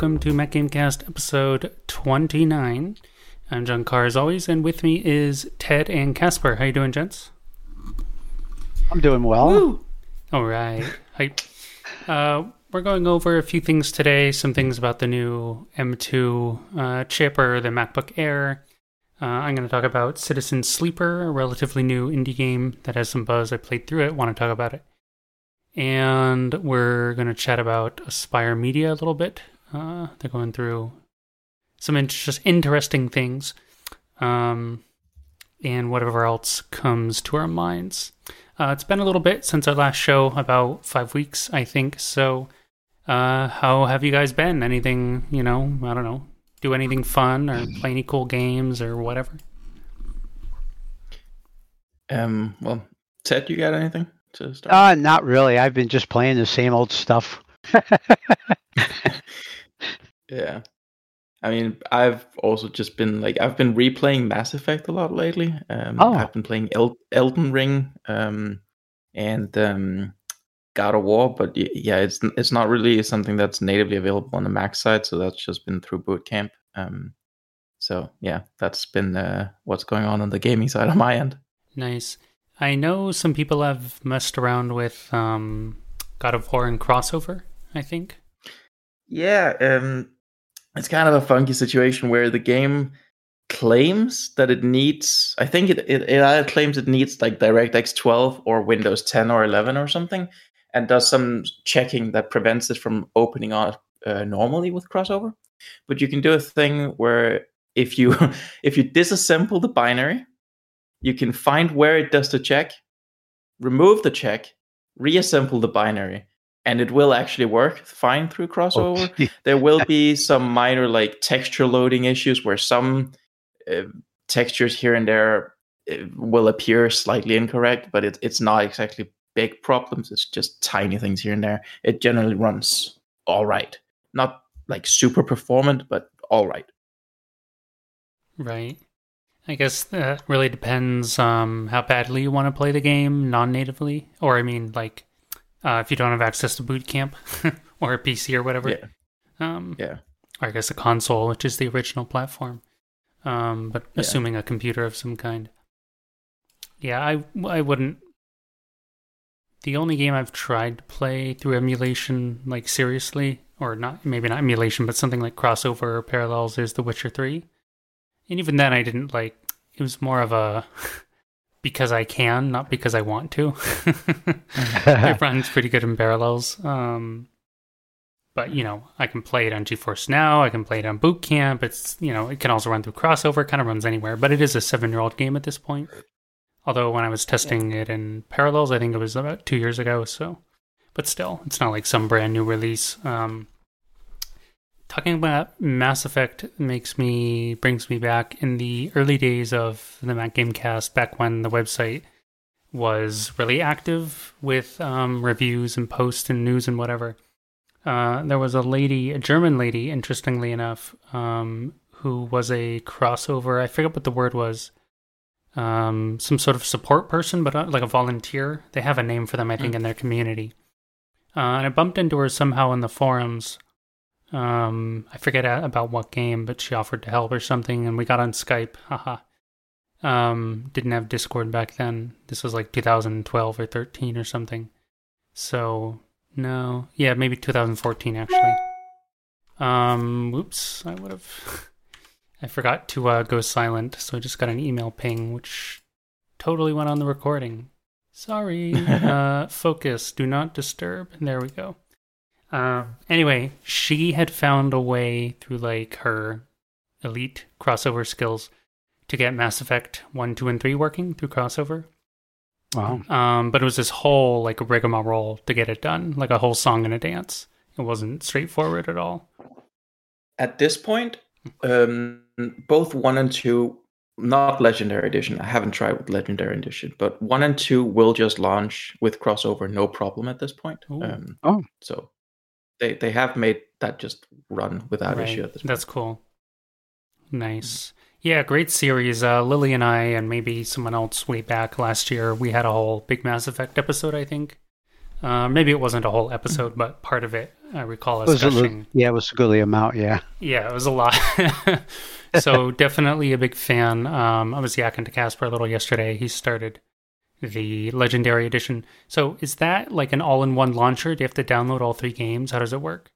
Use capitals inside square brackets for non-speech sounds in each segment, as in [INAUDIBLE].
welcome to Mac Gamecast episode 29. I'm John Carr as always, and with me is Ted and Casper. How you doing, gents? I'm doing well. Woo! All right. Hype. Uh, we're going over a few things today, some things about the new M2 uh, chip or the MacBook Air. Uh, I'm going to talk about Citizen Sleeper, a relatively new indie game that has some buzz. I played through it, want to talk about it. And we're going to chat about Aspyr Media a little bit. Uh, they're going through some in- just interesting things um, and whatever else comes to our minds. Uh, it's been a little bit since our last show, about five weeks, I think. So, uh, how have you guys been? Anything, you know, I don't know, do anything fun or play any cool games or whatever? Um, well, Ted, you got anything to start? Uh, not really. I've been just playing the same old stuff. [LAUGHS] yeah. I mean, I've also just been like I've been replaying Mass Effect a lot lately. Um, Oh. I've been playing El- Elden Ring um, and um, God of War, but yeah, it's it's not really something that's natively available on the Mac side, so that's just been through Boot Camp. Um, so yeah, that's been uh, what's going on on the gaming side [LAUGHS] on my end. Nice. I know some people have messed around with um, God of War and crossover, I think. Yeah, um, it's kind of a funky situation where the game claims that it needs. I think it it, it either claims it needs like DirectX 12 or Windows 10 or 11 or something, and does some checking that prevents it from opening up uh, normally with crossover. But you can do a thing where if you [LAUGHS] if you disassemble the binary, you can find where it does the check, remove the check, reassemble the binary, and it will actually work fine through crossover. Oh, [LAUGHS] there will be some minor like texture loading issues where some uh, textures here and there uh, will appear slightly incorrect but it, it's not exactly big problems. It's just tiny things here and there. It generally runs all right. Not like super performant but all right. Right. I guess that really depends um, how badly you want to play the game non-natively, or I mean, like uh, if you don't have access to Boot Camp [LAUGHS] or a PC or whatever. yeah Um, yeah or I guess a console, which is the original platform. Um, but Yeah. assuming a computer of some kind. Yeah, I I wouldn't. The only game I've tried to play through emulation, like seriously, or not, maybe not emulation, but something like crossover or parallels, is The Witcher Three. And even then, I didn't like. It was more of a [LAUGHS] because I can, not because I want to. [LAUGHS] [LAUGHS] it runs pretty good in parallels. Um, but you know, I can play it on GeForce Now. I can play it on Boot Camp. It's you know, it can also run through crossover. It kind of runs anywhere, but it is a seven-year-old game at this point. Although when I was testing it in parallels, I think it was about two years ago. So, but still, it's not like some brand new release. Um, talking about Mass Effect makes me brings me back in the early days of the Mac Gamecast, back when the website was really active with um, reviews and posts and news and whatever. Uh, there was a lady, a German lady, interestingly enough, um, who was a crossover. I forget what the word was. Um, some sort of support person, but uh, like a volunteer. They have a name for them, I think, Mm. in their community. Uh, and I bumped into her somehow in the forums. Um, I forget about what game, but she offered to help or something, and we got on Skype. Haha. Um, didn't have Discord back then. This was like 2012 or 13 or something. So no, yeah, maybe 2014 actually. Um, whoops, I would have. [LAUGHS] I forgot to uh, go silent, so I just got an email ping, which totally went on the recording. Sorry. [LAUGHS] uh, focus. Do not disturb. There we go. Uh, anyway, she had found a way through like her elite crossover skills to get Mass Effect 1, 2, and 3 working through crossover. wow. Um, but it was this whole like rigmarole to get it done, like a whole song and a dance. It wasn't straightforward at all. at this point um both one and two not legendary edition i haven't tried with legendary edition but one and two will just launch with crossover no problem at this point um Oh. so they they have made that just run without Right. issue at this point That's cool. Nice. Yeah, great series. Uh, Lily and I, and maybe someone else way back last year, we had a whole big Mass Effect episode, I think. Uh, maybe it wasn't a whole episode, but part of it I recall It us was a, gushing. yeah, it was a goodly amount. Yeah. Yeah, it was a lot. [LAUGHS] so [LAUGHS] definitely a big fan. Um, I was yakking to Casper a little yesterday. He started the Legendary Edition. So is that like an all-in-one launcher? Do you have to download all three games? How does it work?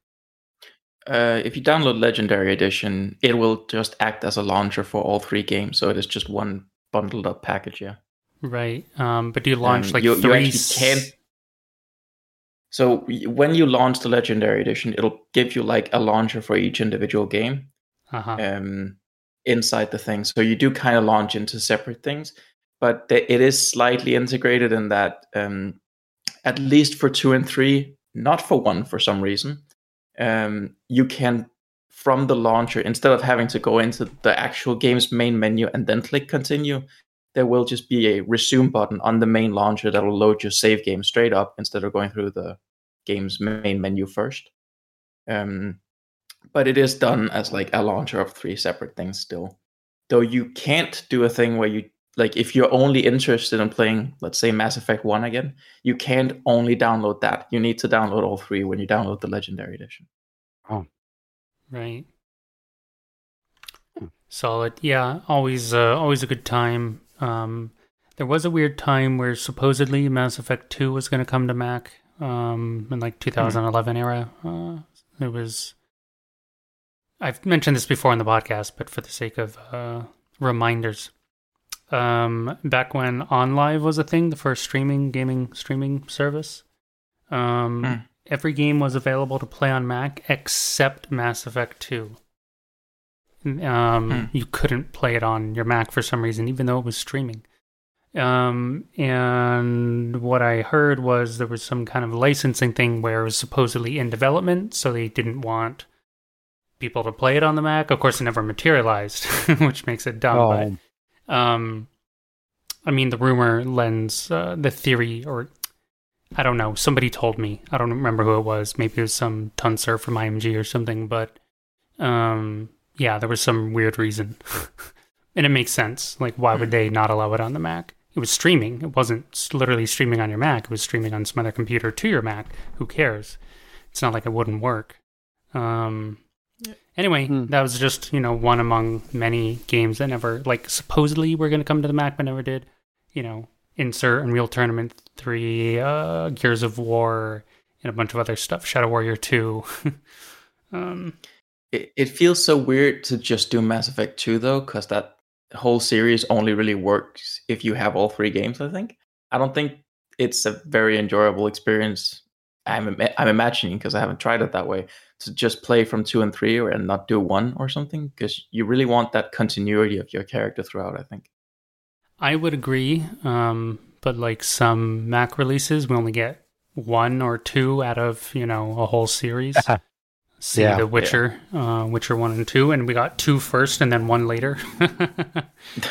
Uh, if you download Legendary Edition, it will just act as a launcher for all three games. So it is just one bundled up package. Yeah. Right. Um, but do you launch Um, like you, you three? actually can't. So when you launch the Legendary Edition, it'll give you like a launcher for each individual game Uh-huh. um, inside the thing. So you do kind of launch into separate things, but th- it is slightly integrated in that, um, at least for two and three, not for one for some reason, um, you can from the launcher instead of having to go into the actual game's main menu and then click continue. There will just be a resume button on the main launcher that will load your save game straight up instead of going through the game's main menu first. Um, but it is done as like a launcher of three separate things still. Though you can't do a thing where you like if you're only interested in playing, let's say Mass Effect 1 again, you can't only download that. You need to download all three when you download the Legendary Edition. Oh. Right. Hmm. Solid. Yeah, always uh, always a good time. Um, there was a weird time where supposedly Mass Effect 2 was going to come to Mac um, in like 2011 era. Uh, it was I've mentioned this before on the podcast, but for the sake of uh, reminders. Um, back when OnLive was a thing, the first streaming gaming streaming service, um, Hmm. every game was available to play on Mac except Mass Effect 2. Um, Hmm. You couldn't play it on your Mac for some reason, even though it was streaming. Um, and what I heard was there was some kind of licensing thing where it was supposedly in development, so they didn't want people to play it on the Mac. Of course, it never materialized, [LAUGHS] which makes it dumb. but- Oh, um, I mean, the rumor lends uh, the theory, or I don't know. Somebody told me. I don't remember who it was. Maybe it was some tunser from IMG or something. But um, yeah, there was some weird reason, [LAUGHS] and it makes sense. Like, why would they not allow it on the Mac? It was streaming. It wasn't literally streaming on your Mac. It was streaming on some other computer to your Mac. Who cares? It's not like it wouldn't work. Um, Anyway, Hmm. that was just you know one among many games that never like supposedly were going to come to the Mac but never did. You know, insert Unreal Tournament three, uh, Gears of War, and a bunch of other stuff. Shadow Warrior two. [LAUGHS] um, It, it feels so weird to just do Mass Effect 2 though, because that whole series only really works if you have all three games. I think. I don't think it's a very enjoyable experience. I'm I'm imagining because I haven't tried it that way to just play from two and three or and not do one or something because you really want that continuity of your character throughout. I think. I would agree, um, but like some Mac releases, we only get one or two out of you know a whole series. [LAUGHS] See Yeah. The Witcher, uh, Witcher one and two, and we got two first and then one later. [LAUGHS]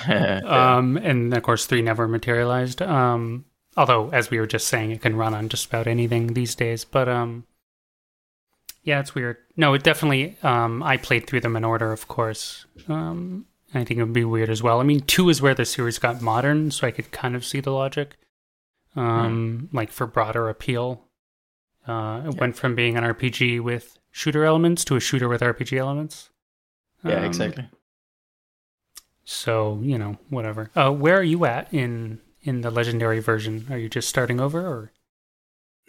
Yeah. um, and of course, three never materialized. Um, although, as we were just saying, it can run on just about anything these days. But um, yeah, it's weird. No, it definitely. Um, I played through them in order, of course. Um, I think it would be weird as well. I mean, two is where the series got modern, so I could kind of see the logic. Um, like for broader appeal, uh, it Yeah. went from being an RPG with shooter elements to a shooter with RPG elements. yeah, Um, exactly. so you know, whatever. Uh, where are you at in in the legendary version? Are you just starting over, or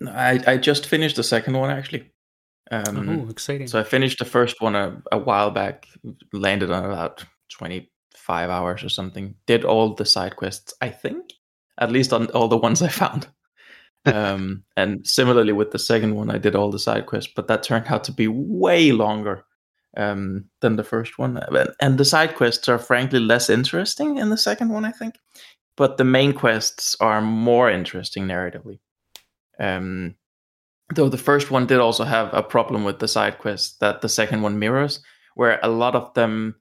I I just finished the second one actually. Um, oh, exciting? So I finished the first one a, a while back, landed on about 25 hours or something. Did all the side quests, I think, at least on all the ones I found. [LAUGHS] um, and similarly with the second one, I did all the side quests, but that turned out to be way longer um, than the first one. And- And the side quests are frankly less interesting in the second one, I think. But the main quests are more interesting narratively. Um, though the first one did also have a problem with the side quests that the second one mirrors where a lot of them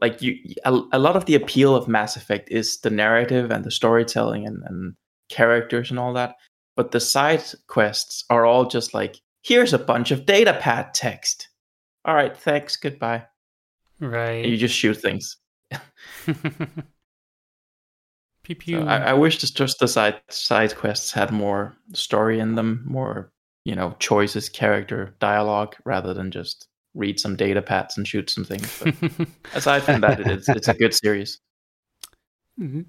like you a, a lot of the appeal of mass effect is the narrative and the storytelling and, and characters and all that. But the side quests are all just like here's a bunch of data pad text. All right thanks goodbye. And you just shoot things. Pew [LAUGHS] pew. So I, I wish just just the side side quests had more story in them, more you know choices, character, dialogue, rather than just read some data pads and shoot some things. But [LAUGHS] aside from that, it's it's a good series.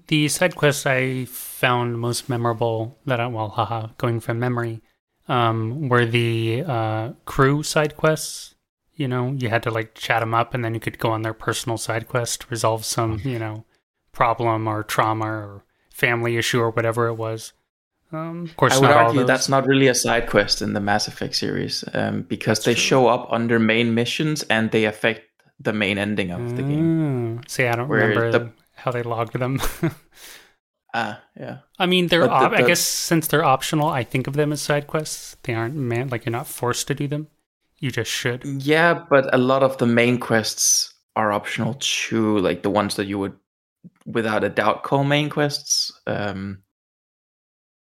the side quests I found most memorable that I well, haha, going from memory, um, were the uh, crew side quests. You know, you had to like chat them up, and then you could go on their personal side quest, resolve some you know problem or trauma or family issue or whatever it was. Um, of course, I would not all argue those. that's not really a side quest in the Mass Effect series um, because That's they true. show up under main missions and they affect the main ending of the game. Mm. See, I don't Where remember the- how they logged them. [LAUGHS] Ah, yeah. I mean, they're. But the- op- I guess since they're optional, I think of them as side quests. They aren't man like you're not forced to do them. You just should. Yeah, but a lot of the main quests are optional too, like the ones that you would without a doubt call main quests. Um,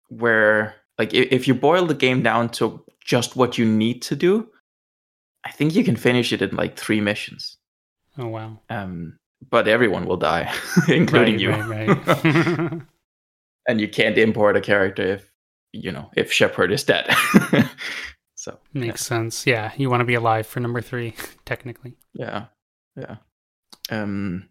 where, like, if, you boil the game down to just what you need to do, I think you can finish it in like three missions. Oh wow, Um, but everyone will die, [LAUGHS] including right, you. Right, right. [LAUGHS] and you can't import a character if you know if Shepard is dead. [LAUGHS] so Makes sense. Yeah, you want to be alive for number three, technically. yeah, yeah. Um,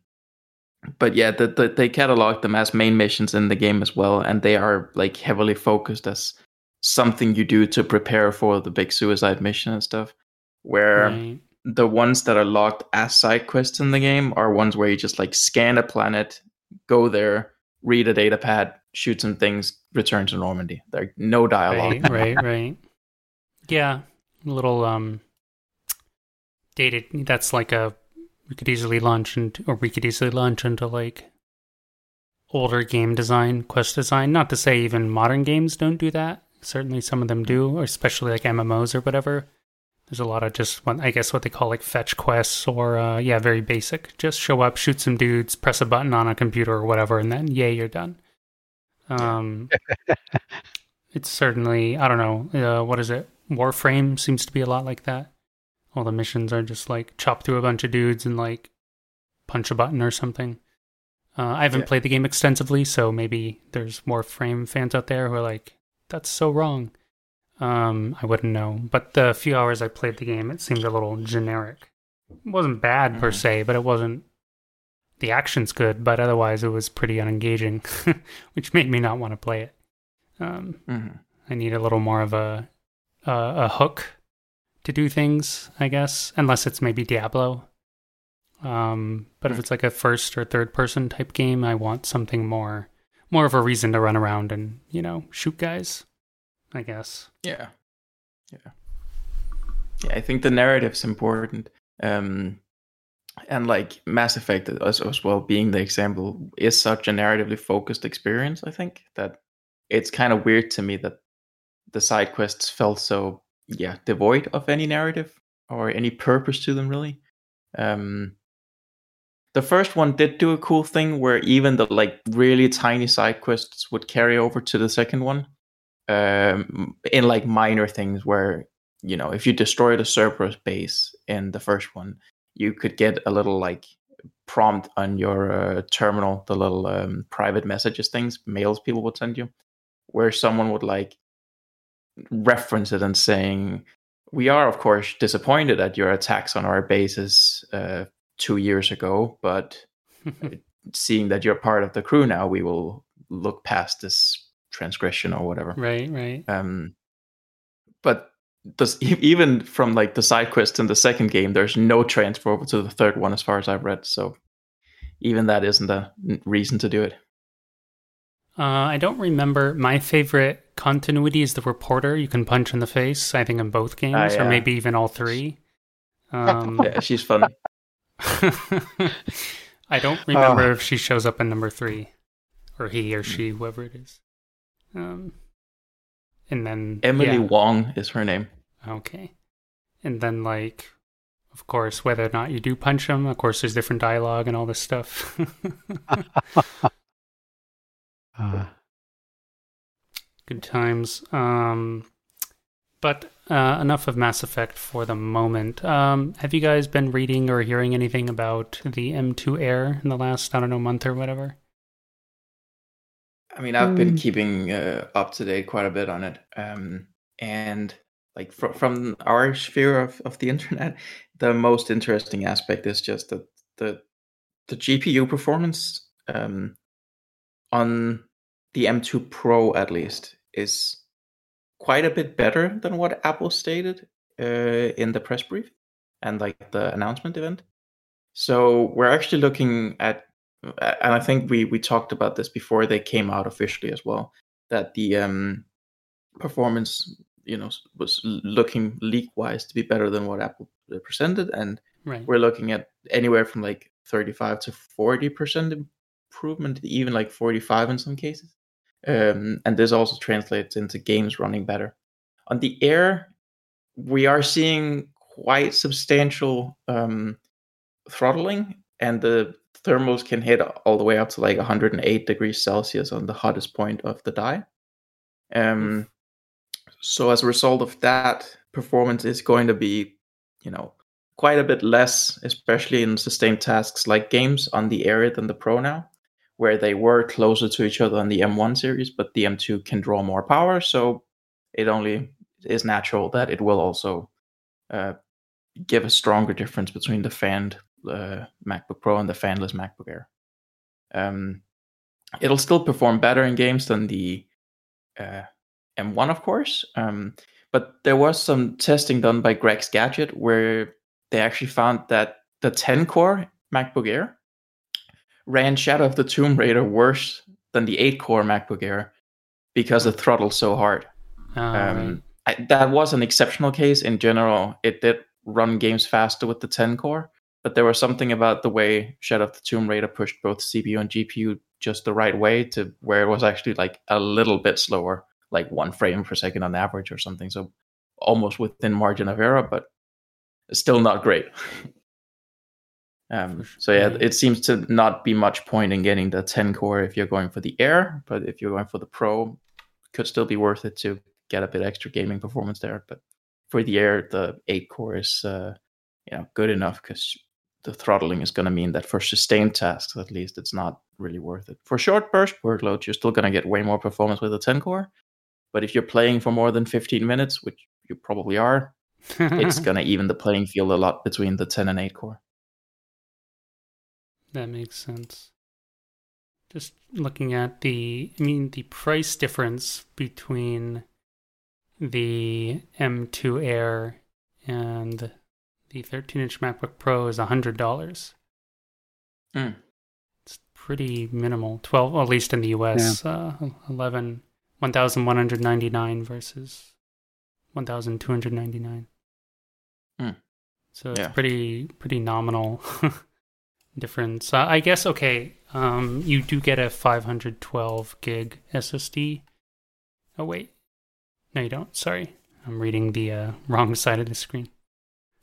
but yeah, the, the, they catalog them as main missions in the game as well, and they are like heavily focused as something you do to prepare for the big suicide mission and stuff. Where Right. the ones that are logged as side quests in the game are ones where you just like scan a planet, go there, read a data pad, shoot some things, return to Normandy. There no dialogue. Right, right, right. Yeah, a little um dated. That's like a we could easily launch into, or we could easily launch into like older game design, quest design. Not to say even modern games don't do that. Certainly, some of them do, or especially like MMOs or whatever. There's a lot of just what I guess what they call like fetch quests, or uh, yeah, very basic. Just show up, shoot some dudes, press a button on a computer or whatever, and then yay, you're done. Um, [LAUGHS] it's certainly I don't know uh, what is it. Warframe seems to be a lot like that. All the missions are just like chop through a bunch of dudes and like punch a button or something. Uh, I haven't Yeah. played the game extensively, so maybe there's Warframe fans out there who are like, "That's so wrong." Um, I wouldn't know, but the few hours I played the game, it seemed a little generic. It wasn't bad per Mhm. se, but it wasn't. The action's good, but otherwise it was pretty unengaging, [LAUGHS] which made me not want to play it. Um, Mhm. I need a little more of a a, a hook to do things, I guess, unless it's maybe Diablo. Um, but if Hmm. it's like a first or third person type game, I want something more more of a reason to run around and you know shoot guys. I guess. Yeah. Yeah. Yeah, I think the narrative's important. Um and like Mass Effect as, as well being the example is such a narratively focused experience, I think, that it's kind of weird to me that the side quests felt so yeah, devoid of any narrative or any purpose to them really. Um the first one did do a cool thing where even the like really tiny side quests would carry over to the second one um, in like minor things where you know if you destroyed a Cerberus base in the first one, you could get a little like prompt on your uh, terminal, the little um, private messages things, mails people would send you, where someone would like reference it and saying, "We are of course disappointed at your attacks on our bases uh, two years ago, but [LAUGHS] seeing that you're part of the crew now, we will look past this transgression or whatever." right, right. Um, but this, even from like the side quest in the second game, there's no transfer over to the third one, as far as I've read. So even that isn't a reason to do it. Uh, I don't remember. My favorite continuity is the reporter you can punch in the face. I think in both games, Ah, or maybe even all three. Um, [LAUGHS] Yeah, she's funny. [LAUGHS] I don't remember if she shows up in number three, or he or she, whoever it is. Um, and then Emily yeah, Wong is her name. okay, and then like, of course, whether or not you do punch him, of course, there's different dialogue and all this stuff. [LAUGHS] Uh, Good times. Um, but uh, enough of Mass Effect for the moment. Um, have you guys been reading or hearing anything about the M2 Air in the last, I don't know, month or whatever? I mean, I've been Mm. keeping uh, up to date quite a bit on it, um, and like fr- from our sphere of, of the [LAUGHS] internet, the most interesting aspect is just that the the GPU performance um, on the M2 Pro, at least, is quite a bit better than what Apple stated uh, in the press brief and like the announcement event. So we're actually looking at, and I think we we talked about this before they came out officially as well, that the um, performance, you know, was looking leak wise to be better than what Apple presented, and Right. we're looking at anywhere from like 35 to 40 percent improvement, even like 45 in some cases. Um, and this also translates into games running better. On the air, we are seeing quite substantial um, throttling, and the thermals can hit all the way up to like 108 degrees Celsius on the hottest point of the die. Um, so as a result of that, performance is going to be, you know, quite a bit less, especially in sustained tasks like games on the Air than the Pro now, where they were closer to each other on the M1 series, but the M2 can draw more power, so it only is natural that it will also uh, give a stronger difference between the fanned uh, MacBook Pro and the fanless MacBook Air. Um, it'll still perform better in games than the uh, M1, of course. Um, but there was some testing done by Greg's Gadget where they actually found that the 10 core MacBook Air ran Shadow of the Tomb Raider worse than the 8 core MacBook Air because it throttled so hard. Uh, Um, I, that was an exceptional case. In general, it did run games faster with the 10 core, but there was something about the way Shadow of the Tomb Raider pushed both CPU and GPU just the right way to where it was actually like a little bit slower, like one frame per second on average or something. So almost within margin of error, but still not great. [LAUGHS] Um, so yeah, Yeah. it seems to not be much point in getting the 10 core if you're going for the Air, but if you're going for the Pro, could still be worth it to get a bit extra gaming performance there. But for the Air, the 8 core is uh, you know good enough because the throttling is going to mean that for sustained tasks, at least, it's not really worth it. For short burst workloads, you're still going to get way more performance with a 10 core. But if you're playing for more than 15 minutes, which you probably are, it's [LAUGHS] going to even the playing field a lot between the 10 and 8 core. That makes sense. Just looking at the, I mean, the price difference between the M2 Air and the 13 inch MacBook Pro is $100. Mm. It's pretty minimal. 12, well, at least in the US, uh, 11, 1,199 versus 1,299. Mm. So it's Yeah. pretty, pretty nominal [LAUGHS] difference. Uh, I guess, okay, um, you do get a 512 gig SSD. Oh, wait. No, you don't. Sorry. I'm reading the uh, wrong side of the screen.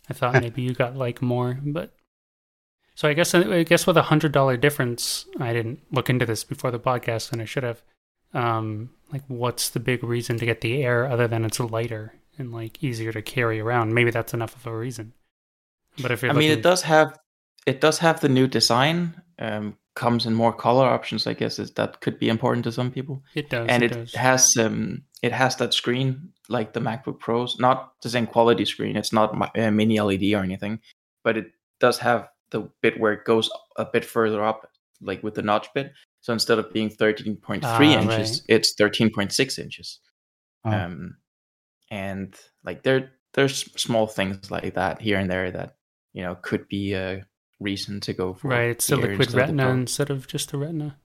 I thought [LAUGHS] maybe you got like more, but so I guess I guess with a hundred dollar difference, I didn't look into this before the podcast, and I should have. Um, like, what's the big reason to get the Air other than it's lighter and like easier to carry around? Maybe that's enough of a reason. But if you're I mean, it does have it does have the new design. Um, comes in more color options. I guess is that could be important to some people. it does, and it, it, does. has um it has that screen like the MacBook Pros, not the same quality screen. It's not uh, mini LED or anything, but it does have the bit where it goes a bit further up, like with the notch bit. So instead of being thirteen point three Ah, inches, right. it's thirteen point six inches. Oh. Um, and like there there's small things like that here and there that you know could be a reason to go for right, it's a liquid instead of retina instead of just a retina.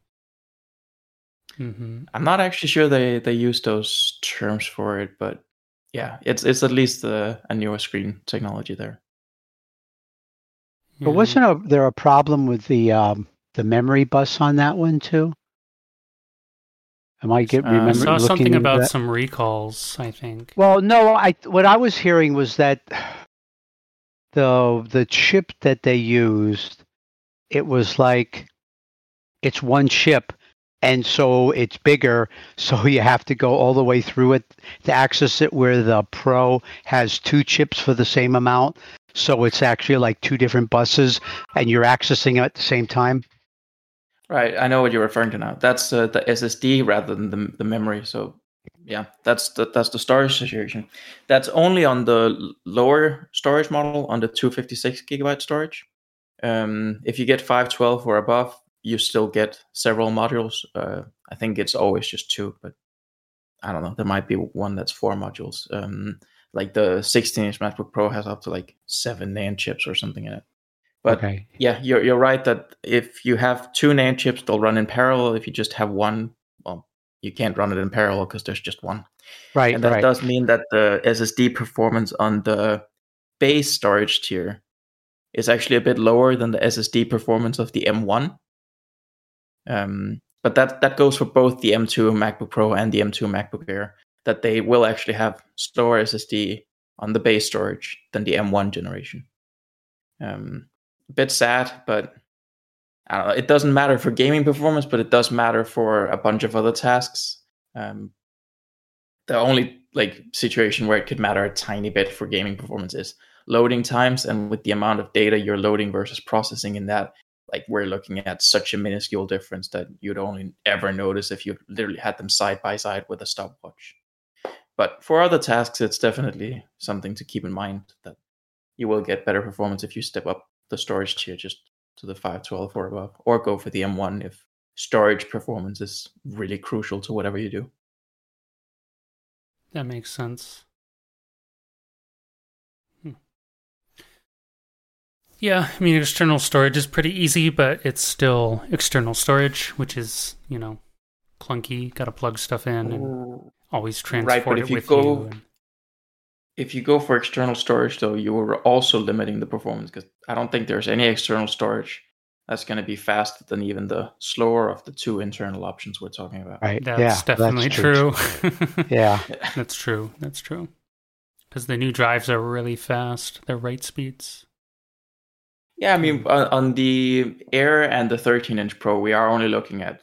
hmm I'm not actually sure they they use those terms for it, but yeah, it's it's at least a, a newer screen technology there. But wasn't a, there a problem with the um, the memory bus on that one too? Am I get Uh, I saw looking something about that? some recalls. I think. Well, no, I what I was hearing was that the the chip that they used, it was like it's one chip, and so it's bigger, so [LAUGHS] you have to go all the way through it to access it. Where the Pro has two chips for the same amount, so it's actually like two different buses, and you're accessing it at the same time. Right, I know what you're referring to now. That's uh, the SSD rather than the, the memory. So, yeah, that's the that's the storage situation. That's only on the lower storage model, on the 256 gigabyte storage. Um, if you get 512 or above, you still get several modules. Uh, I think it's always just two, but I don't know. There might be one that's four modules. Um, like the 16 inch MacBook Pro has up to like seven NAND chips or something in it. But okay. yeah, you're you're right that if you have two NAND chips, they'll run in parallel. If you just have one, you can't run it in parallel because there's just one. Right. And that right. does mean that the SSD performance on the base storage tier is actually a bit lower than the SSD performance of the M1. Um, but that that goes for both the M2 MacBook Pro and the M2 MacBook Air. That they will actually have slower SSD on the base storage than the M1 generation. Um, a bit sad, but I don't know. It doesn't matter for gaming performance, but it does matter for a bunch of other tasks. Um, the only like situation where it could matter a tiny bit for gaming performance is loading times, and with the amount of data you're loading versus processing in that, like we're looking at such a minuscule difference that you'd only ever notice if you literally had them side by side with a stopwatch. But for other tasks, it's definitely something to keep in mind that you will get better performance if you step up the storage tier just to the 512 or above, or go for the M1 if storage performance is really crucial to whatever you do. That makes sense. Hmm. Yeah, I mean, external storage is pretty easy, but it's still external storage, which is, you know, clunky. Got to plug stuff in and always transport right, but it if you with go, you. and- If you go for external storage, though, you are also limiting the performance because I don't think there's any external storage that's going to be faster than even the slower of the two internal options we're talking about. Right. That's yeah, definitely that's true. [LAUGHS] Yeah. [LAUGHS] That's true. That's true. Because the new drives are really fast. They're write speeds. Yeah, I mean, on, on the Air and the 13 inch Pro, we are only looking at,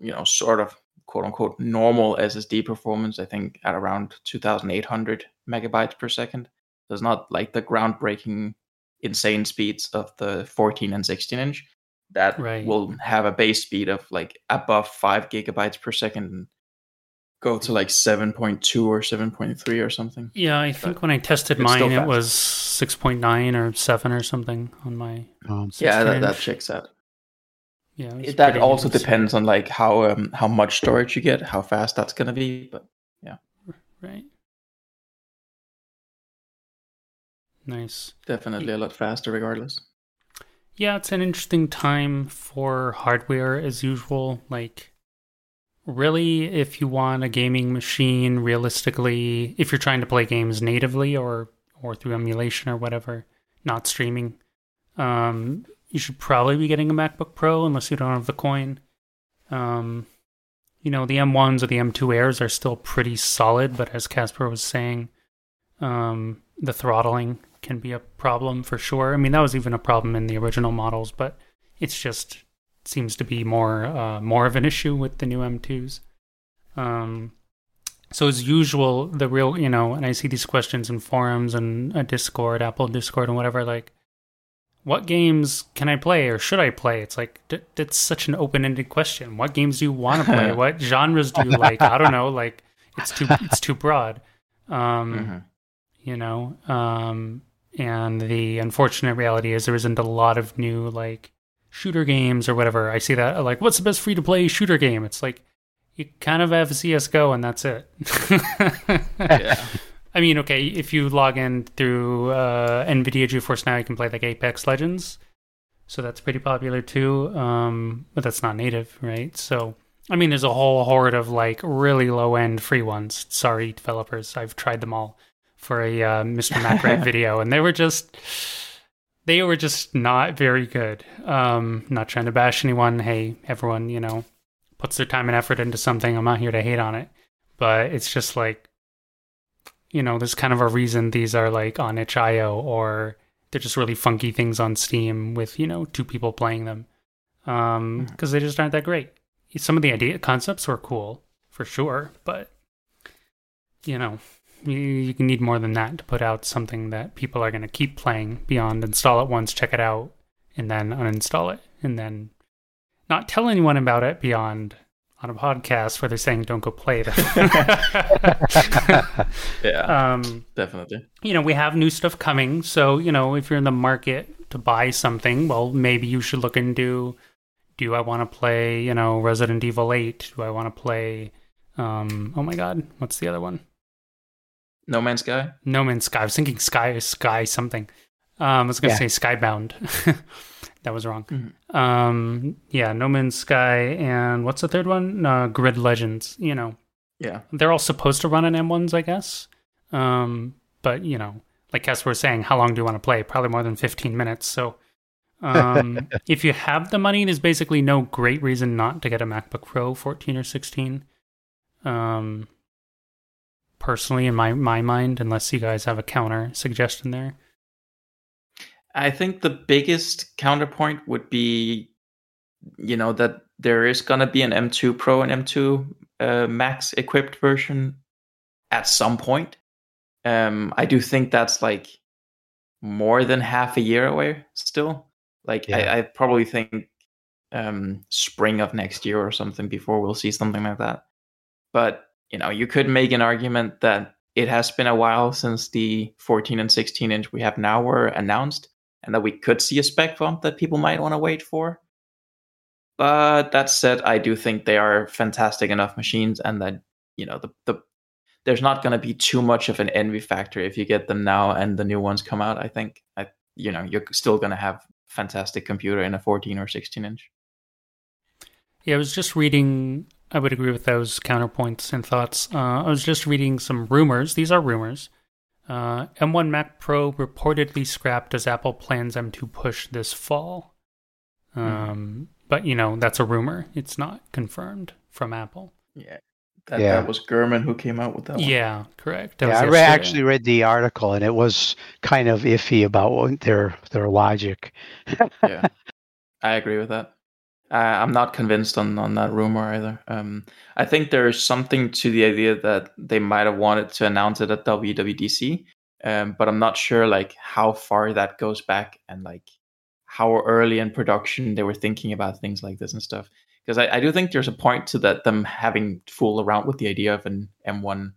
you know, sort of quote unquote normal SSD performance, I think at around 2800 megabytes per second. So it's not like the groundbreaking, insane speeds of the 14 and 16 inch that Right. will have a base speed of like above 5 gigabytes per second and go to like 7.2 or 7.3 or something. Yeah, I think when I tested mine, it was 6.9 or 7 or something on my Um, Yeah, that, that inch. checks out. Yeah, it that also depends on like how um, how much storage you get, how fast that's gonna be. But yeah. Right. Nice. definitely a lot faster regardless. Yeah, it's an interesting time for hardware as usual. Like, really, if you want a gaming machine, realistically, if you're trying to play games natively or or through emulation or whatever, not streaming, um, you should probably be getting a MacBook Pro unless you don't have the coin. Um, you know, the M1s or the M2 Airs are still pretty solid, but as Casper was saying, um, the throttling can be a problem for sure. I mean, that was even a problem in the original models, but it's just seems to be more uh, more of an issue with the new M2s. Um, so as usual, the real you know, and I see these questions in forums and a Discord, Apple Discord, and whatever. Like, what games can I play or should I play? It's like d- it's such an open-ended question. What games do you want to play? [LAUGHS] what genres do you like? I don't know. Like, it's too it's too broad. Um, Mhm. you know um and the unfortunate reality is there isn't a lot of new like shooter games or whatever i see that like what's the best free to play shooter game it's like you kind of have csgo and that's it [LAUGHS] Yeah. I mean okay if you log in through uh nvidia geforce now you can play like apex legends so that's pretty popular too um but that's not native right so i mean there's a whole horde of like really low end free ones sorry developers i've tried them all for a uh, Mr. [LAUGHS] Macrate video, and they were just they were just not very good. Um, not trying to bash anyone. Hey, everyone, you know, puts their time and effort into something. I'm not here to hate on it, but it's just like, you know, there's kind of a reason these are like on itch.io or they're just really funky things on Steam with you know two people playing them, um, because they just aren't that great. Some of the idea concepts were cool for sure, but you know you, you need more than that to put out something that people are going to keep playing beyond install it once, check it out, and then uninstall it, and then not tell anyone about it beyond on a podcast where they're saying don't go play them. [LAUGHS] yeah, um, definitely. you know, we have new stuff coming. So, you know, if you're in the market to buy something, well, maybe you should look into do I want to play, you know, Resident Evil 8? Do I want to play, um, oh my God, what's the other one? No Man's Sky. No Man's Sky. I was thinking Sky, Sky something. Um, I was going to Yeah. say Skybound. [LAUGHS] that was wrong. Mhm. Um, yeah, No Man's Sky. And what's the third one? Uh, Grid Legends, you know. Yeah, they're all supposed to run on M1s, I guess. Um, but you know, like Casper was saying, how long do you want to play? Probably more than 15 minutes. So, um, [LAUGHS] if you have the money, there's basically no great reason not to get a MacBook Pro 14 or 16. Um, personally, in my my mind, unless you guys have a counter suggestion there. I think the biggest counterpoint would be, you know, that there is gonna be an M2 Pro and M2 uh, Max equipped version at some point. Um, I do think that's like more than half a year away still. Like Yeah. I, I probably think um, spring of next year or something before we'll see something like that. But you know, you could make an argument that it has been a while since the 14 and 16 inch we have now were announced, and that we could see a spec bump that people might want to wait for. But that said, I do think they are fantastic enough machines, and that you know the the there's not going to be too much of an envy factor if you get them now and the new ones come out. I think I you know you're still going to have fantastic computer in a 14 or 16 inch. Yeah, I was just reading. I would agree with those counterpoints and thoughts. Uh, I was just reading some rumors. These are rumors. Uh, M1 Mac Pro reportedly scrapped as Apple plans M2 push this fall. Um, But, you know, that's a rumor. It's not confirmed from Apple. Yeah. That, Yeah. that was Gurman who came out with that one. Yeah, correct. That was yeah, I re- actually read the article, and it was kind of iffy about their their logic. yeah, [LAUGHS] I agree with that. I'm not convinced on, on that rumor either. Um, I think there's something to the idea that they might have wanted to announce it at WWDC, um, but I'm not sure like how far that goes back and like how early in production they were thinking about things like this and stuff. Because I, I do think there's a point to that them having fooled around with the idea of an M1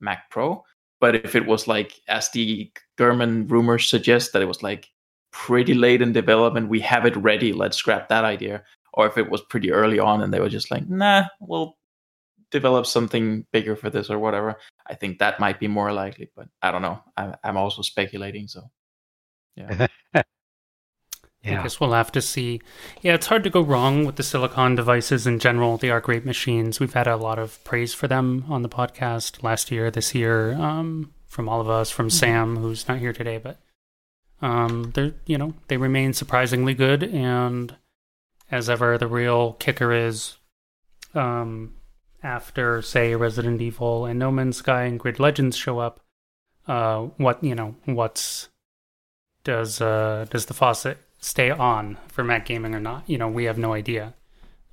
Mac Pro. But if it was like, as the Gurman rumors suggest, that it was like pretty late in development, we have it ready, let's scrap that idea. Or if it was pretty early on and they were just like, nah, we'll develop something bigger for this or whatever, I think that might be more likely. But I don't know. I'm, I'm also speculating. So, yeah. [LAUGHS] Yeah. I guess we'll have to see. Yeah, it's hard to go wrong with the silicon devices in general. They are great machines. We've had a lot of praise for them on the podcast last year, this year, um, from all of us, from Sam, who's not here today, but um, they're you know they remain surprisingly good. And as ever, the real kicker is um, after say Resident Evil and No Man's Sky and Grid Legends show up. Uh, what you know? What's does uh does the faucet stay on for Mac gaming or not? You know, we have no idea.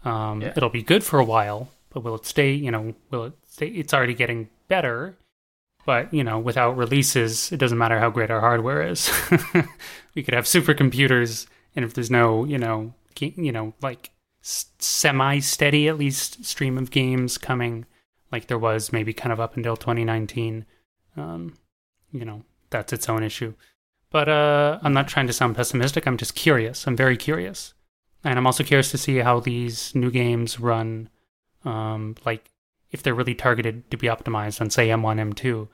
Um, Yeah. It'll be good for a while, but will it stay? You know, will it stay? It's already getting better, but you know, without releases, it doesn't matter how great our hardware is. [LAUGHS] we could have supercomputers, and if there's no, you know, you know, like semi steady at least stream of games coming, like there was maybe kind of up until 2019. Um, you know, that's its own issue. But uh, I'm not trying to sound pessimistic. I'm just curious. I'm very curious, and I'm also curious to see how these new games run. Um, like if they're really targeted to be optimized on say M1, M2.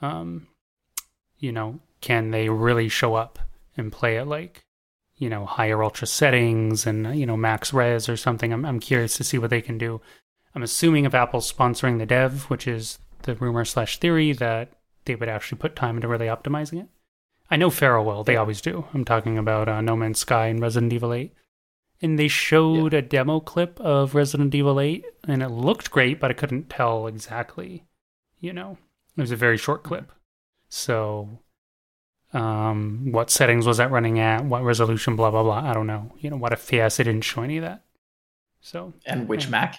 Um, you know, can they really show up and play it like you know higher ultra settings and you know max res or something? I'm I'm curious to see what they can do. I'm assuming if Apple's sponsoring the dev, which is the rumor slash theory, that they would actually put time into really optimizing it. I know Feral will. They always do. I'm talking about uh, No Man's Sky and Resident Evil 8. And they showed a demo clip of Resident Evil 8, and it looked great, but I couldn't tell exactly. You know, it was a very short clip. So, um, what settings was that running at? What resolution? Blah blah blah. I don't know. You know, what FPS? It didn't show any of that. So And which Yeah. Mac?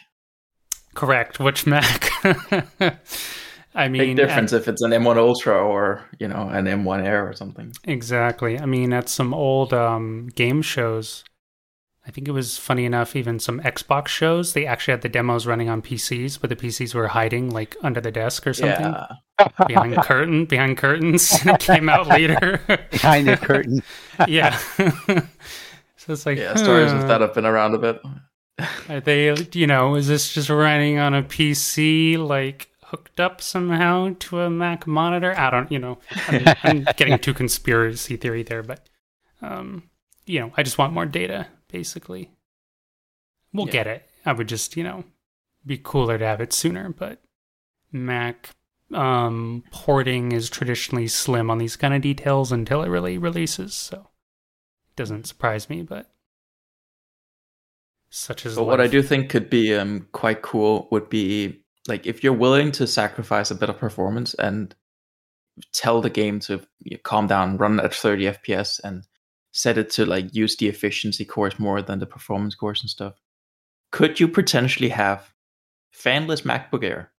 correct. Which Mac? [LAUGHS] I mean, Big difference if it's an M1 Ultra or, you know, an M1 Air or something. Exactly. I mean, at some old um, game shows, I think it was funny enough, even some Xbox shows, they actually had the demos running on PCs, but the PCs were hiding like under the desk or something. Yeah. Behind curtain, behind curtains. [LAUGHS] it came out later. Behind the curtain. [LAUGHS] yeah. [LAUGHS] so it's like Yeah, stories huh. of that have been around a bit. Are they, you know, is this just running on a PC, like hooked up somehow to a Mac monitor? I don't, you know, I'm, I'm getting too conspiracy theory there, but, um, you know, I just want more data, basically. We'll Yeah. get it. I would just, you know, be cooler to have it sooner, but Mac um, porting is traditionally slim on these kind of details until it really releases, so it doesn't surprise me, but such as But what I do think could be um, quite cool would be like if you're willing to sacrifice a bit of performance and tell the game to calm down, run at 30 FPS, and set it to like use the efficiency cores more than the performance cores and stuff. Could you potentially have fanless MacBook Air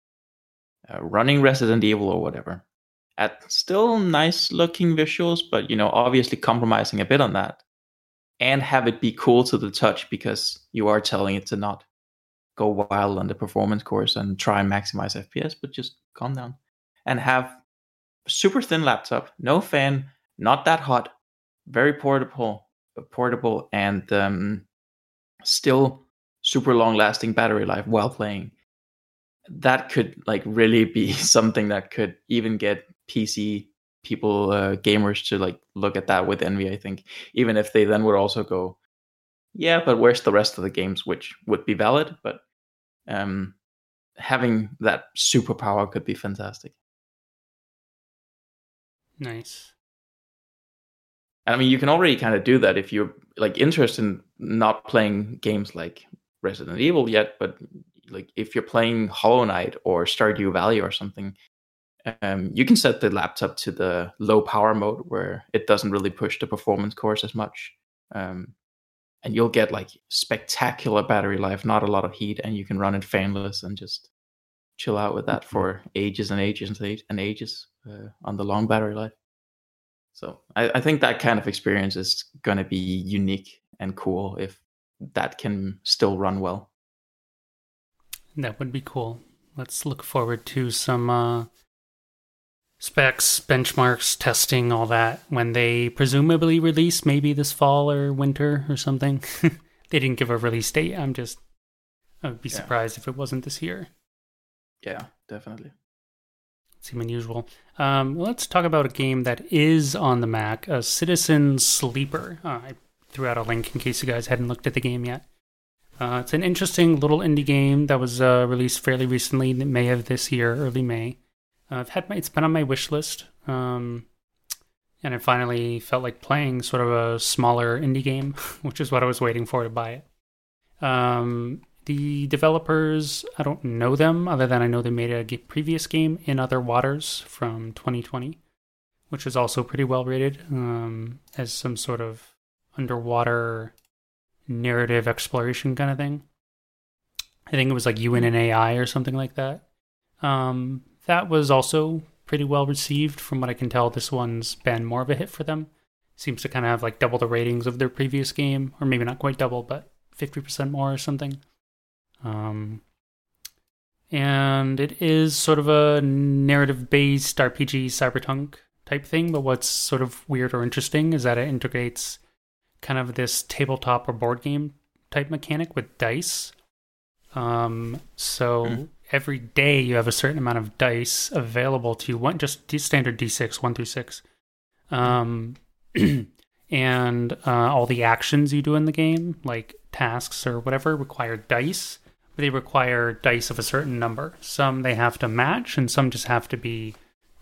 uh, running Resident Evil or whatever at still nice looking visuals, but you know obviously compromising a bit on that, and have it be cool to the touch because you are telling it to not go wild on the performance cores and try and maximize FPS, but just calm down and have super thin laptop, no fan, not that hot, very portable, portable, and um, still super long lasting battery life while playing. That could like really be [LAUGHS] something that could even get PC people, uh, gamers, to like look at that with envy. I think, even if they then would also go, yeah, but where's the rest of the games, which would be valid, but um, having that superpower could be fantastic. Nice. I mean, you can already kind of do that if you're like interested in not playing games like Resident Evil yet, but like if you're playing Hollow Knight or Stardew Valley or something, um, you can set the laptop to the low power mode where it doesn't really push the performance cores as much, um, and you'll get like spectacular battery life, not a lot of heat, and you can run it fanless and just chill out with that for ages and ages and ages, and ages uh, on the long battery life. So I, I think that kind of experience is going to be unique and cool if that can still run well. That would be cool. Let's look forward to some uh, specs, benchmarks, testing, all that when they presumably release maybe this fall or winter or something. [LAUGHS] they didn't give a release date. I'm just, I would be Yeah. surprised if it wasn't this year. Yeah, definitely. Seem unusual. Um, let's talk about a game that is on the Mac, a Citizen Sleeper. Uh, I threw out a link in case you guys hadn't looked at the game yet. Uh, it's an interesting little indie game that was uh, released fairly recently, in May of this year, early May. Uh, I've had my, it's been on my wish list, um, and I finally felt like playing sort of a smaller indie game, [LAUGHS] which is what I was waiting for to buy it. Um, the developers, I don't know them other than I know they made a previous game in Other Waters from 2020, which was also pretty well rated um, as some sort of underwater narrative exploration kind of thing. I think it was like UN and AI or something like that. Um, that was also pretty well received. From what I can tell, this one's been more of a hit for them. Seems to kind of have like double the ratings of their previous game, or maybe not quite double, but 50% more or something. Um, and it is sort of a narrative based RPG cyberpunk type thing, but what's sort of weird or interesting is that it integrates kind of this tabletop or board game type mechanic with dice. Um, so Mhm. every day you have a certain amount of dice available to you, one just d- standard d6, one through six. Um, [CLEARS THROAT] and uh, all the actions you do in the game, like tasks or whatever, require dice. They require dice of a certain number. Some they have to match, and some just have to be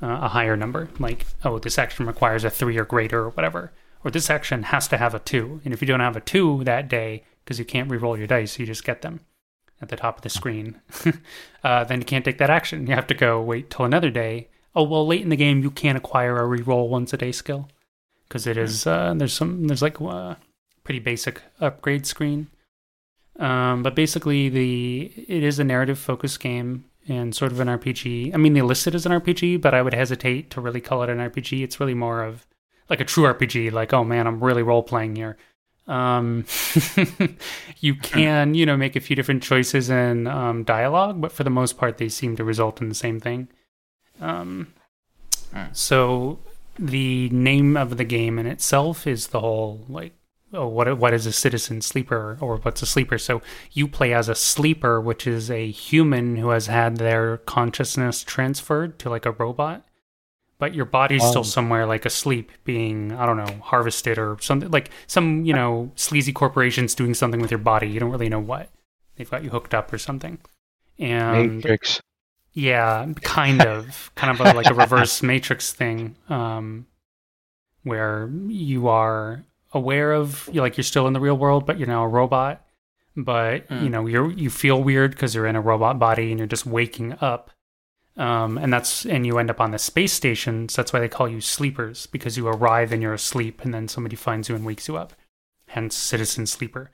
uh, a higher number. Like, oh, this action requires a three or greater, or whatever. Or this action has to have a two. And if you don't have a two that day, because you can't re-roll your dice, you just get them at the top of the screen. [LAUGHS] uh, then you can't take that action. You have to go wait till another day. Oh well, late in the game you can't acquire a re-roll once a day skill because it is uh, there's some there's like a pretty basic upgrade screen. Um, but basically, the it is a narrative focused game and sort of an RPG. I mean, they list it as an RPG, but I would hesitate to really call it an RPG. It's really more of like a true RPG. Like, oh man, I'm really role playing here. Um, [LAUGHS] you can, you know, make a few different choices in um, dialogue, but for the most part, they seem to result in the same thing. Um, so the name of the game in itself is the whole like, oh, what what is a citizen sleeper or what's a sleeper? So you play as a sleeper, which is a human who has had their consciousness transferred to like a robot but your body's still Um. somewhere like asleep being i don't know harvested or something like some you know sleazy corporations doing something with your body you don't really know what they've got you hooked up or something and Matrix. yeah kind of [LAUGHS] kind of a, like a reverse matrix thing um where you are aware of you like you're still in the real world but you're now a robot. But Mm. you know you're you feel weird because you're in a robot body and you're just waking up. Um, and that's and you end up on the space station so that's why they call you sleepers because you arrive and you're asleep and then somebody finds you and wakes you up. Hence citizen sleeper.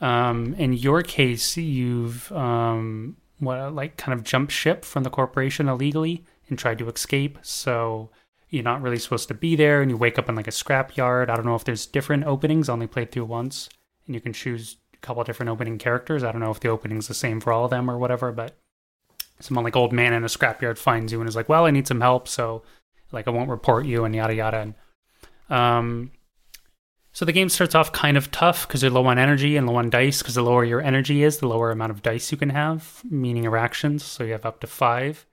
Um, in your case you've um, what like kind of jumped ship from the corporation illegally and tried to escape. So you're not really supposed to be there and you wake up in like a scrapyard i don't know if there's different openings I only played through once and you can choose a couple different opening characters i don't know if the opening's the same for all of them or whatever but someone like old man in a scrapyard finds you and is like, "Well, I need some help, so like I won't report you," and yada yada. And, um, so the game starts off kind of tough because you're low on energy and low on dice. Because the lower your energy is, the lower amount of dice you can have, meaning your actions. So you have up to five.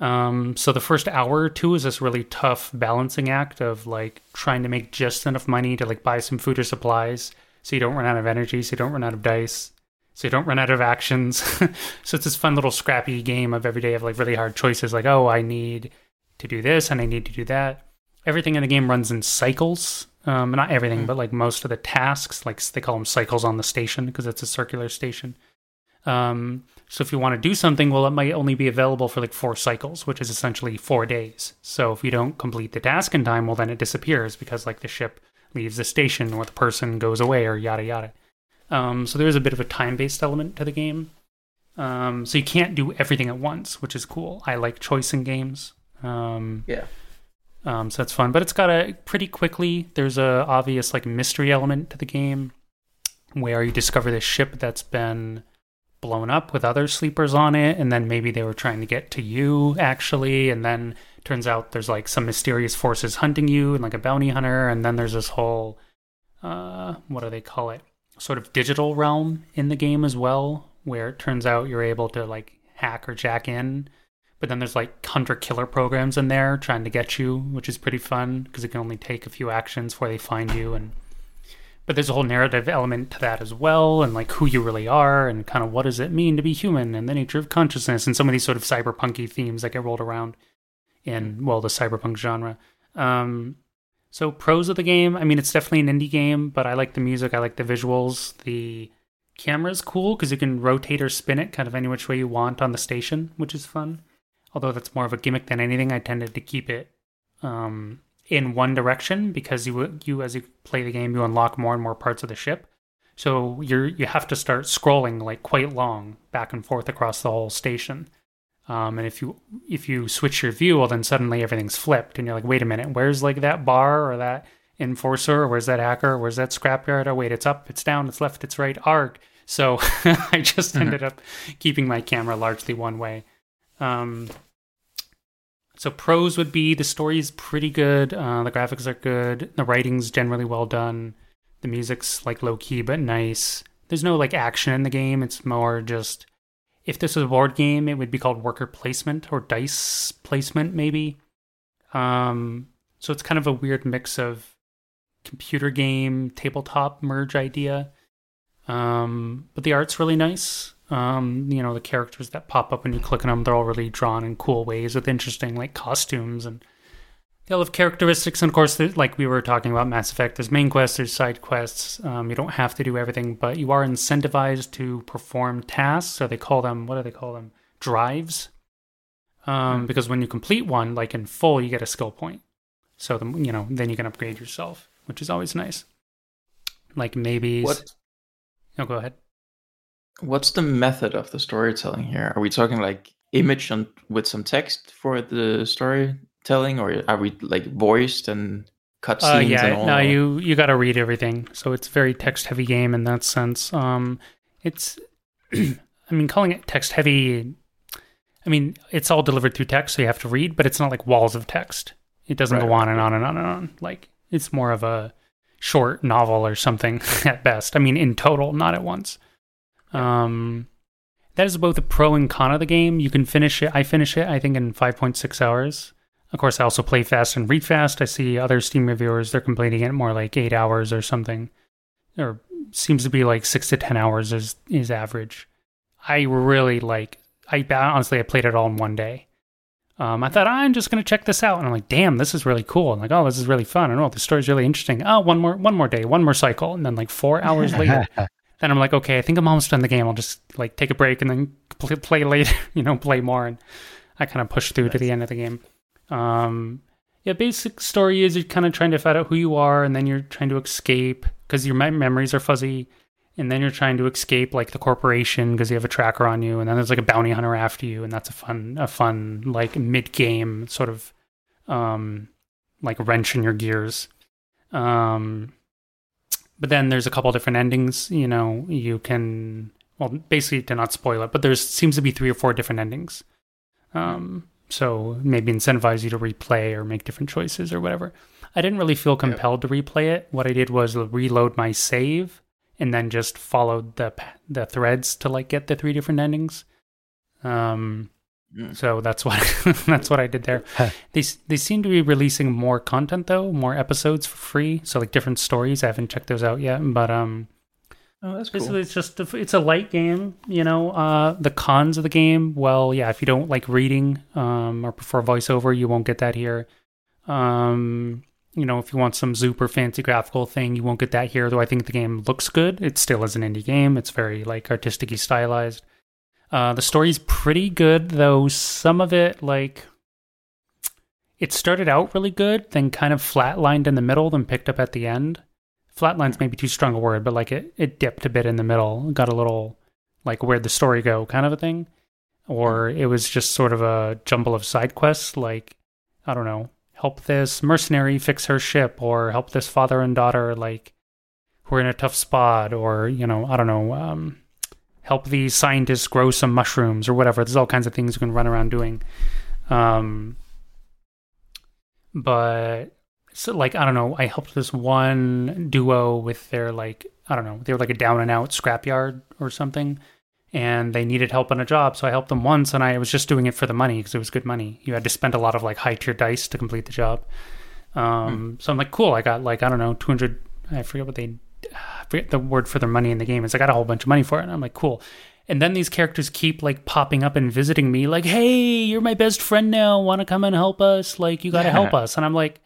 Um, so the first hour or two is this really tough balancing act of like trying to make just enough money to like buy some food or supplies, so you don't run out of energy, so you don't run out of dice so you don't run out of actions. [LAUGHS] so it's this fun little scrappy game of every day of like really hard choices like, oh, I need to do this and I need to do that. Everything in the game runs in cycles. Um, not everything, but like most of the tasks, like they call them cycles on the station because it's a circular station. Um, so if you want to do something, well, it might only be available for like four cycles, which is essentially four days. So if you don't complete the task in time, well, then it disappears because like the ship leaves the station or the person goes away or yada yada. Um, so there is a bit of a time based element to the game. Um, so you can't do everything at once, which is cool. I like choice in games. Um, Yeah. um, so that's fun, but it's got a pretty quickly. There's a obvious like mystery element to the game, where you discover this ship that's been blown up with other sleepers on it, and then maybe they were trying to get to you actually, and then turns out there's like some mysterious forces hunting you and like a bounty hunter, and then there's this whole uh, what do they call it? Sort of digital realm in the game as well, where it turns out you're able to like hack or jack in but then there's like hunter killer programs in there trying to get you, which is pretty fun because it can only take a few actions before they find you. And but there's a whole narrative element to that as well, and like who you really are, and kind of what does it mean to be human, and the nature of consciousness, and some of these sort of cyberpunky themes that get rolled around in well the cyberpunk genre. Um, so pros of the game, I mean, it's definitely an indie game, but I like the music, I like the visuals, the camera's cool because you can rotate or spin it kind of any which way you want on the station, which is fun although that's more of a gimmick than anything, I tended to keep it um, in one direction because you you as you play the game, you unlock more and more parts of the ship. So you're you have to start scrolling like quite long back and forth across the whole station. Um, and if you if you switch your view, well, then suddenly everything's flipped, and you're like, wait a minute, where's like that bar or that enforcer, or where's that hacker, or where's that scrapyard? Oh wait, it's up, it's down, it's left, it's right, arc. So [LAUGHS] I just ended up keeping my camera largely one way. Um, so pros would be the story's pretty good, uh, the graphics are good, the writing's generally well done, the music's like low key but nice. There's no like action in the game. It's more just if this was a board game, it would be called worker placement or dice placement maybe. Um, so it's kind of a weird mix of computer game tabletop merge idea. Um, but the art's really nice. Um, you know, the characters that pop up when you click on them, they're all really drawn in cool ways with interesting like costumes and they all have characteristics. And of course, like we were talking about Mass Effect, there's main quests, there's side quests. Um, you don't have to do everything, but you are incentivized to perform tasks. So they call them, what do they call them? Drives. Um, because when you complete one, like in full, you get a skill point. So the, you know, then you can upgrade yourself, which is always nice. Like maybe. What Oh, go ahead. What's the method of the storytelling here? Are we talking like image and with some text for the storytelling, or are we like voiced and cutscenes Uh, yeah, and all. no, you you got to read everything. So it's a very text heavy game in that sense. Um, it's, [CLEARS THROAT] I mean, calling it text heavy. I mean, it's all delivered through text, so you have to read, but it's not like walls of text. It doesn't Right, go on and on and on and on. Like it's more of a short novel or something [LAUGHS] at best. I mean, in total, not at once. Um, that is both a pro and con of the game. You can finish it. I finish it, I think, in 5.6 hours. Of course, I also play fast and read fast. I see other Steam reviewers, they're completing it more like eight hours or something. Or seems to be like six to 10 hours is, is average. I really like, I honestly, I played it all in one day. Um, I thought I'm just gonna check this out, and I'm like, damn, this is really cool. I'm like, oh, this is really fun. I know the story's really interesting. Oh, one more, one more day, one more cycle, and then like four hours later, [LAUGHS] then I'm like, okay, I think I'm almost done the game. I'll just like take a break and then play, play later, [LAUGHS] you know, play more. And I kind of push through to the end of the game. Um, yeah, basic story is you're kind of trying to find out who you are, and then you're trying to escape because your memories are fuzzy, and then you're trying to escape like the corporation because you have a tracker on you, and then there's like a bounty hunter after you, and that's a fun, a fun like mid game sort of, um, like wrench in your gears. Um, but then there's a couple different endings. You know, you can well basically to not spoil it, but there seems to be three or four different endings. Um, so maybe incentivize you to replay or make different choices or whatever. I didn't really feel compelled to replay it. What I did was reload my save and then just followed the the threads to like get the three different endings. Um. So that's what [LAUGHS] that's what I did there. they they seem to be releasing more content though, more episodes for free. So like different stories. I haven't checked those out yet, but um, Oh, that's cool. Basically, it's just a, it's a light game. You know, uh, the cons of the game. Well, yeah, if you don't like reading um, or prefer voiceover, you won't get that here. Um, you know, if you want some super fancy graphical thing, you won't get that here. Though I think the game looks good. It still is an indie game. It's very like artistically stylized. Uh, the story's pretty good, though. Some of it, like, it started out really good, then kind of flatlined in the middle, then picked up at the end flatline's maybe too strong a word, but like it, it dipped a bit in the middle, got a little like where'd the story go kind of a thing. Or it was just sort of a jumble of side quests, like, I don't know, help this mercenary fix her ship, or help this father and daughter, like, who are in a tough spot, or, you know, I don't know, um, help these scientists grow some mushrooms or whatever. There's all kinds of things you can run around doing. Um, but so like I don't know, I helped this one duo with their like I don't know, they were like a down and out scrapyard or something, and they needed help on a job, so I helped them once, and I was just doing it for the money because it was good money. You had to spend a lot of like high tier dice to complete the job. Um, So I'm like, cool. I got like I don't know, 200. I forget what they, forget the word for their money in the game. Is I got a whole bunch of money for it, and I'm like, cool. And then these characters keep like popping up and visiting me, like, "Hey, you're my best friend now. Want to come and help us? Like, you got to help us." And I'm like,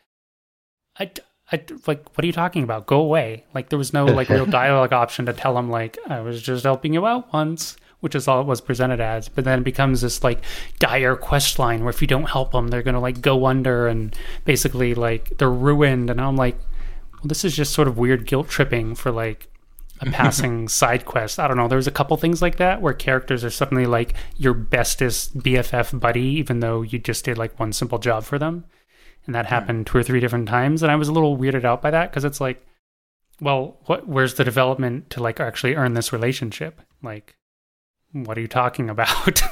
I, I, like, what are you talking about? Go away. Like, there was no like real [LAUGHS] dialogue option to tell them, like I was just helping you out once, which is all it was presented as. But then it becomes this like dire quest line where if you don't help them, they're gonna like go under and basically like they're ruined. And I'm like, well, this is just sort of weird guilt tripping for like a [LAUGHS] passing side quest. I don't know. There's a couple things like that where characters are suddenly like your bestest BFF buddy, even though you just did like one simple job for them. And that hmm. happened two or three different times. And I was a little weirded out by that because it's like, well, what? Where's the development to like actually earn this relationship? Like, what are you talking about?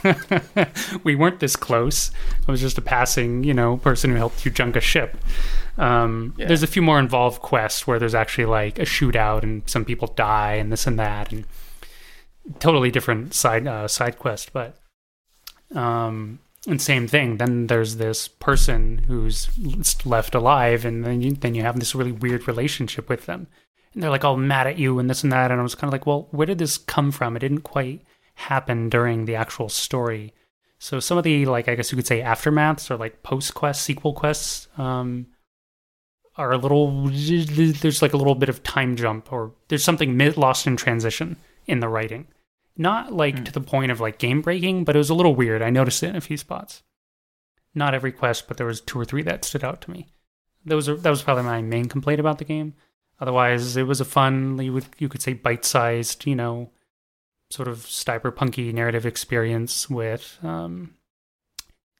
[LAUGHS] we weren't this close. I was just a passing, you know, person who helped you junk a ship. Um, Yeah. There's a few more involved quests where there's actually like a shootout and some people die and this and that and totally different side uh, side quest, but um, and same thing. Then there's this person who's left alive, and then you, then you have this really weird relationship with them, and they're like all mad at you and this and that. And I was kind of like, well, where did this come from? It didn't quite happen during the actual story. So some of the like I guess you could say aftermaths or like post quest sequel quests um, are a little there's like a little bit of time jump or there's something mid- lost in transition in the writing. Not like to the point of like game breaking, but it was a little weird. I noticed it in a few spots. Not every quest, but there was two or three that stood out to me. Those are that was probably my main complaint about the game. Otherwise, it was a fun, you would you could say bite-sized, you know, sort of cyberpunky narrative experience with um,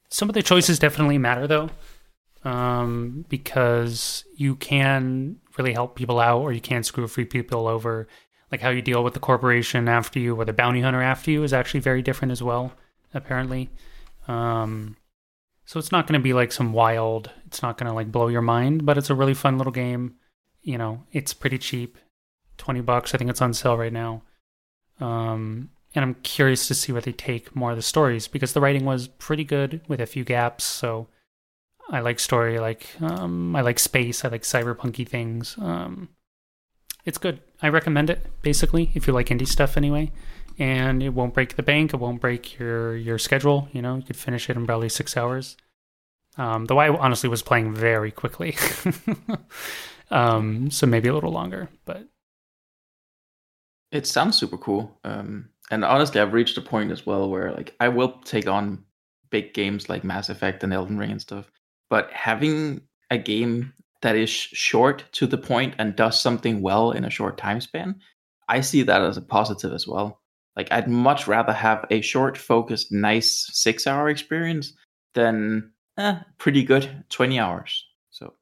some of the choices definitely matter though. um, because you can really help people out, or you can screw free people over. Like how you deal with the corporation after you, or the bounty hunter after you, is actually very different as well. Apparently, um, so it's not going to be like some wild. It's not going to like blow your mind, but it's a really fun little game. You know, it's pretty cheap, twenty bucks. I think it's on sale right now. Um, and I'm curious to see where they take more of the stories because the writing was pretty good with a few gaps. So I like story, I like um, I like space, I like cyberpunky things. Um, it's good. I recommend it basically if you like indie stuff anyway. And it won't break the bank. It won't break your your schedule. You know, you could finish it in probably six hours. Um, though I honestly was playing very quickly, [LAUGHS] um, so maybe a little longer. But it sounds super cool. Um, and honestly, I've reached a point as well where like I will take on big games like Mass Effect and Elden Ring and stuff, but having a game that is short to the point and does something well in a short time span, I see that as a positive as well. Like I'd much rather have a short, focused, nice six-hour experience than eh, pretty good twenty hours. So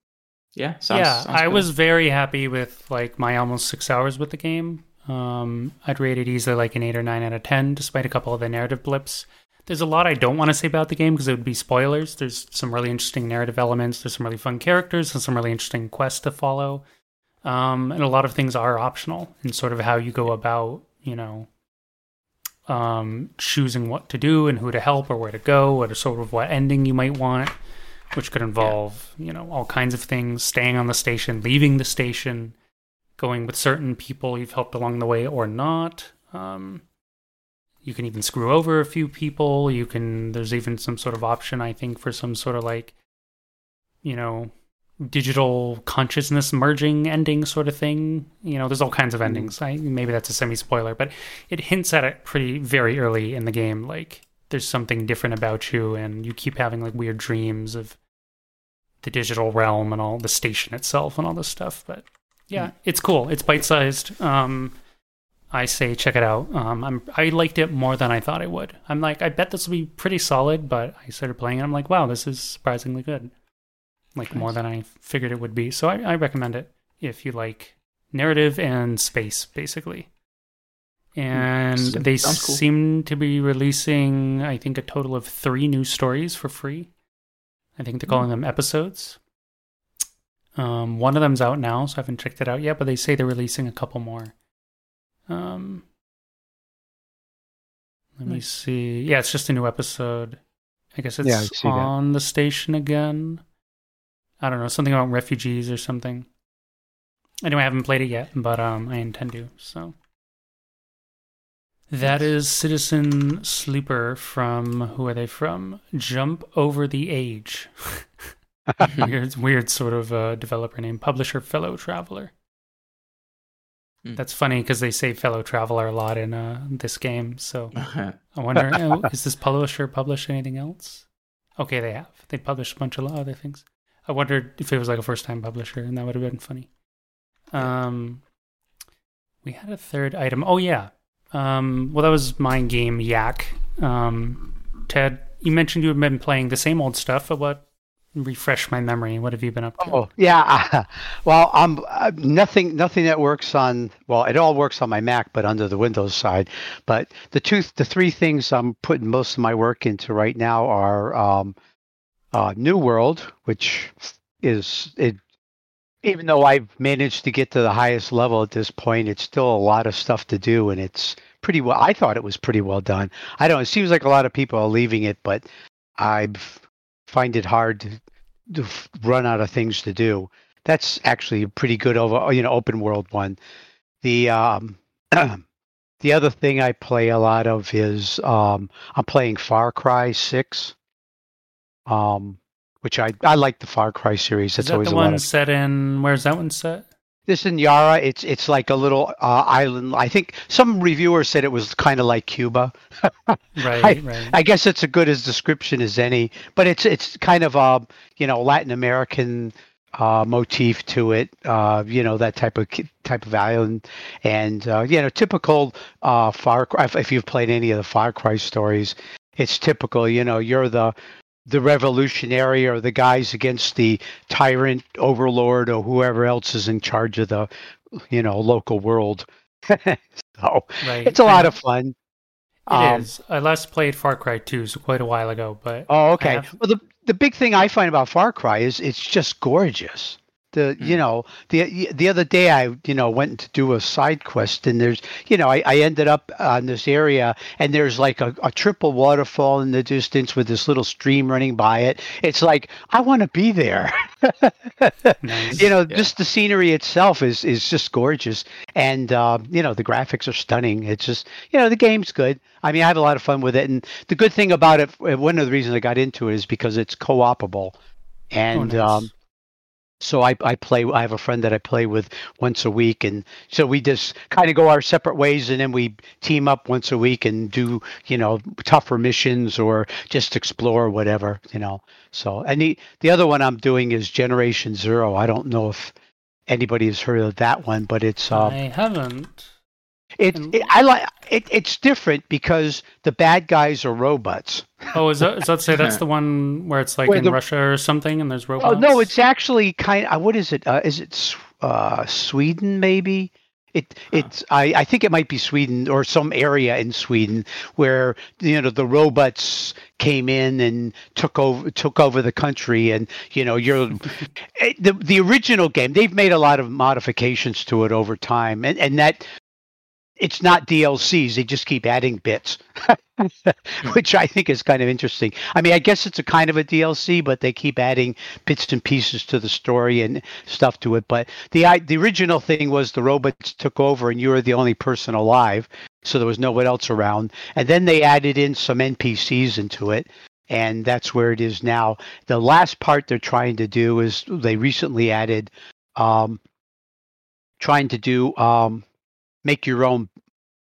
yeah, sounds, yeah, sounds I good. was very happy with like my almost six hours with the game. Um, I'd rate it easily like an eight or nine out of ten, despite a couple of the narrative blips. There's a lot I don't want to say about the game because it would be spoilers. There's some really interesting narrative elements. There's some really fun characters and some really interesting quests to follow. Um, and a lot of things are optional in sort of how you go about, you know, um, choosing what to do and who to help or where to go, or sort of what ending you might want, which could involve, you know, all kinds of things, staying on the station, leaving the station, going with certain people you've helped along the way or not. Um, you can even screw over a few people. You can, there's even some sort of option, I think, for some sort of like, you know, digital consciousness merging ending sort of thing. You know, there's all kinds of endings. I, maybe that's a semi spoiler, but it hints at it pretty very early in the game. Like there's something different about you, and you keep having like weird dreams of the digital realm and all the station itself and all this stuff. But yeah, it's cool. It's bite sized. Um, I say check it out. Um, I'm I liked it more than I thought I would. I'm like I bet this will be pretty solid, but I started playing it. I'm like, wow, this is surprisingly good. Like more than I figured it would be. So I, I recommend it if you like narrative and space, basically. And they cool. seem to be releasing, I think, a total of three new stories for free. I think they're calling them episodes. Um, one of them's out now, so I haven't checked it out yet, but they say they're releasing a couple more. Um, let me see. Yeah, it's just a new episode. I guess it's Yeah, I that. on the station again. I don't know, something about refugees or something. Anyway, I haven't played it yet, but um, I intend to. So that Nice. is Citizen Sleeper from who are they from? Jump Over the Age. [LAUGHS] weird, weird sort of uh, developer name, publisher, fellow traveler. Hmm. That's funny because they say fellow traveler a lot in uh, this game. So I wonder, oh, [LAUGHS] is this publisher published anything else? Okay, they have. They published a bunch of other things. I wondered if it was like a first time publisher, and that would have been funny. Um, we had a third item. Oh yeah. Um, well, that was my game Yak. Um, Ted, you mentioned you had been playing the same old stuff. But what? Refresh my memory. What have you been up to? Oh yeah, [LAUGHS] well, um, uh, nothing, nothing that works on. Well, it all works on my Mac, but under the Windows side. But the two, the three things I'm putting most of my work into right now are um, uh, New World, which is it. Even though I've managed to get to the highest level at this point, it's still a lot of stuff to do, and it's pretty well. I thought it was pretty well done. I don't. It seems like a lot of people are leaving it, but I find it hard to, to run out of things to do. That's actually a pretty good over you know open world one. The um, [CLEARS THROAT] the other thing I play a lot of is um, I'm playing Far Cry Six, um, which I I like the Far Cry series. Is That's that always the a lot one of set in? Where's that one set? This in Yara. It's it's like a little uh, island. I think some reviewers said it was kind of like Cuba. [LAUGHS] Right, right. I guess it's a good as description as any, but it's it's kind of a you know Latin American uh, motif to it. Uh, you know that type of type of island, and uh, you know typical uh, Far Cry. If, if you've played any of the Far Cry stories, it's typical. You know you're the the revolutionary or the guys against the tyrant overlord or whoever else is in charge of the you know local world. [LAUGHS] so Right. it's a lot of fun. It Um, is. I last played Far Cry 2, so quite a while ago, but Oh, okay. Well, the the big thing I find about Far Cry is it's just gorgeous. The you Mm. know the the other day I you know went to do a side quest and there's you know I, I ended up on this area and there's like a, a triple waterfall in the distance with this little stream running by it. It's like I want to be there. [LAUGHS] nice. you know, Yeah. just the scenery itself is is just gorgeous, and uh, you know the graphics are stunning. It's just you know the game's good. I mean, I have a lot of fun with it, and the good thing about it, one of the reasons I got into it is because it's co-opable, Oh, and nice. um, so I, I play. I have a friend that I play with once a week, and so we just kind of go our separate ways, and then we team up once a week and do you know tougher missions or just explore whatever you know. So and the the other one I'm doing is Generation Zero. I don't know if anybody has heard of that one, but it's uh, I haven't. It, it I like it. It's different because the bad guys are robots. Oh, is that, is that say that's [LAUGHS] the one where it's like Where in the- Russia or something and there's robots? Oh no, it's actually kind. Of, what is it? Uh, is it uh, Sweden? Maybe it. It's. I, I think it might be Sweden or some area in Sweden where you know the robots came in and took over took over the country, and you know you're [LAUGHS] eh, the the original game. They've made a lot of modifications to it over time, and and that. It's not DLCs; they just keep adding bits, [LAUGHS] which I think is kind of interesting. I mean, I guess it's a kind of a DLC, but they keep adding bits and pieces to the story and stuff to it. But the i- the original thing was the robots took over and you were the only person alive, so there was no one else around. And then they added in some NPCs into it, and that's where it is now. The last part they're trying to do is they recently added, um, trying to do um, make your own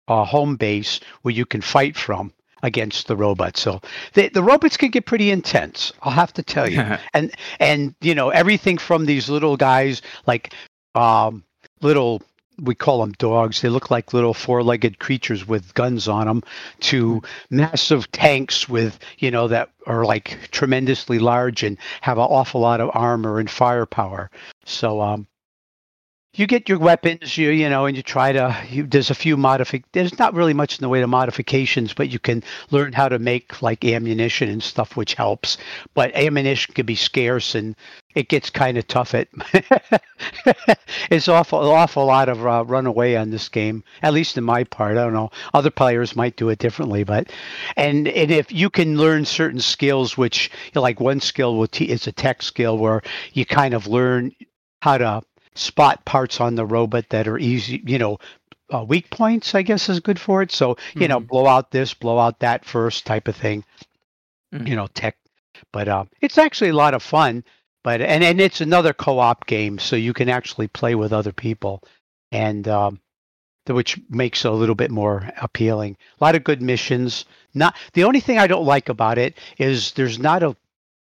uh, home base where you can fight from against the robots. So the the robots can get pretty intense. I'll have to tell you [LAUGHS] and and you know everything from these little guys like um little we call them dogs they look like little four-legged creatures with guns on them to massive tanks with you know that are like tremendously large and have an awful lot of armor and firepower so um you get your weapons you you know and you try to you, there's a few modific there's not really much in the way of modifications but you can learn how to make like ammunition and stuff which helps. But ammunition can be scarce and it gets kind of tough at [LAUGHS] it's awful awful lot of uh, runaway on this game at least in my part i don't know. Other players might do it differently but and and if you can learn certain skills which you know, like one skill will te- is a tech skill where you kind of learn how to spot parts on the robot that are easy you know uh, weak points i guess is good for it. So you know Mhm. blow out this blow out that first type of thing Mhm. you know tech. But uh, it's actually a lot of fun but and and it's another co-op game so you can actually play with other people and um which makes it a little bit more appealing. A lot of good missions. Not the only thing i don't like about it is there's not a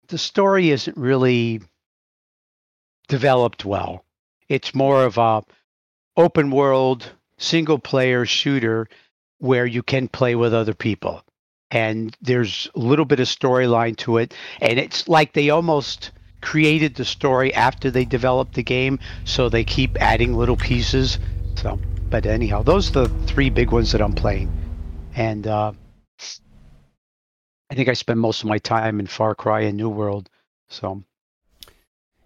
the story isn't really developed well it's more of a open world single player shooter where you can play with other people. And there's a little bit of storyline to it. And it's like they almost created the story after they developed the game so they keep adding little pieces. So but anyhow those are the three big ones that i'm playing. And uh, i think i spend most of my time in far cry and new world so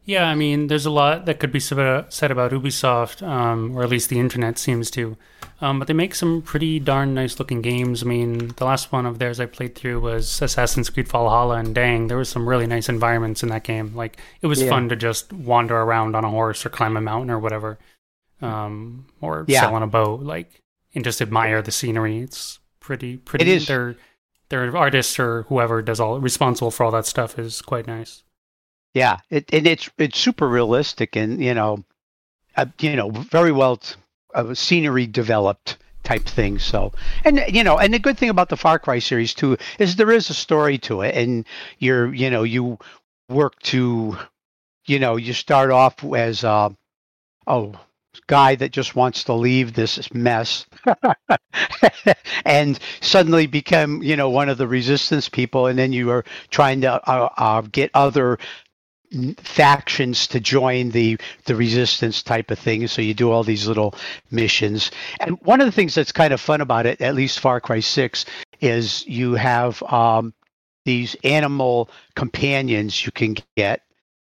Yeah, I mean, there's a lot that could be said about Ubisoft, um, or at least the internet seems to. Um, but they make some pretty darn nice looking games. I mean, the last one of theirs I played through was Assassin's Creed Valhalla, and dang, there was some really nice environments in that game. Like, it was Yeah. fun to just wander around on a horse or climb a mountain or whatever, um, or Yeah. sail on a boat, like, and just admire the scenery. It's pretty, pretty. is. Their their artists or whoever does all responsible for all that stuff is quite nice. Yeah, it, and it's it's super realistic and you know, uh, you know, very well t- uh, scenery developed type thing. So, and you know, and the good thing about the Far Cry series too is there is a story to it, and you're you know you work to, you know, you start off as uh, oh guy that just wants to leave this mess [LAUGHS] and suddenly become you know one of the resistance people and then you are trying to uh, uh, get other factions to join the the resistance type of thing. So you do all these little missions. And one of the things that's kind of fun about it at least far cry 6 is you have um, these animal companions you can get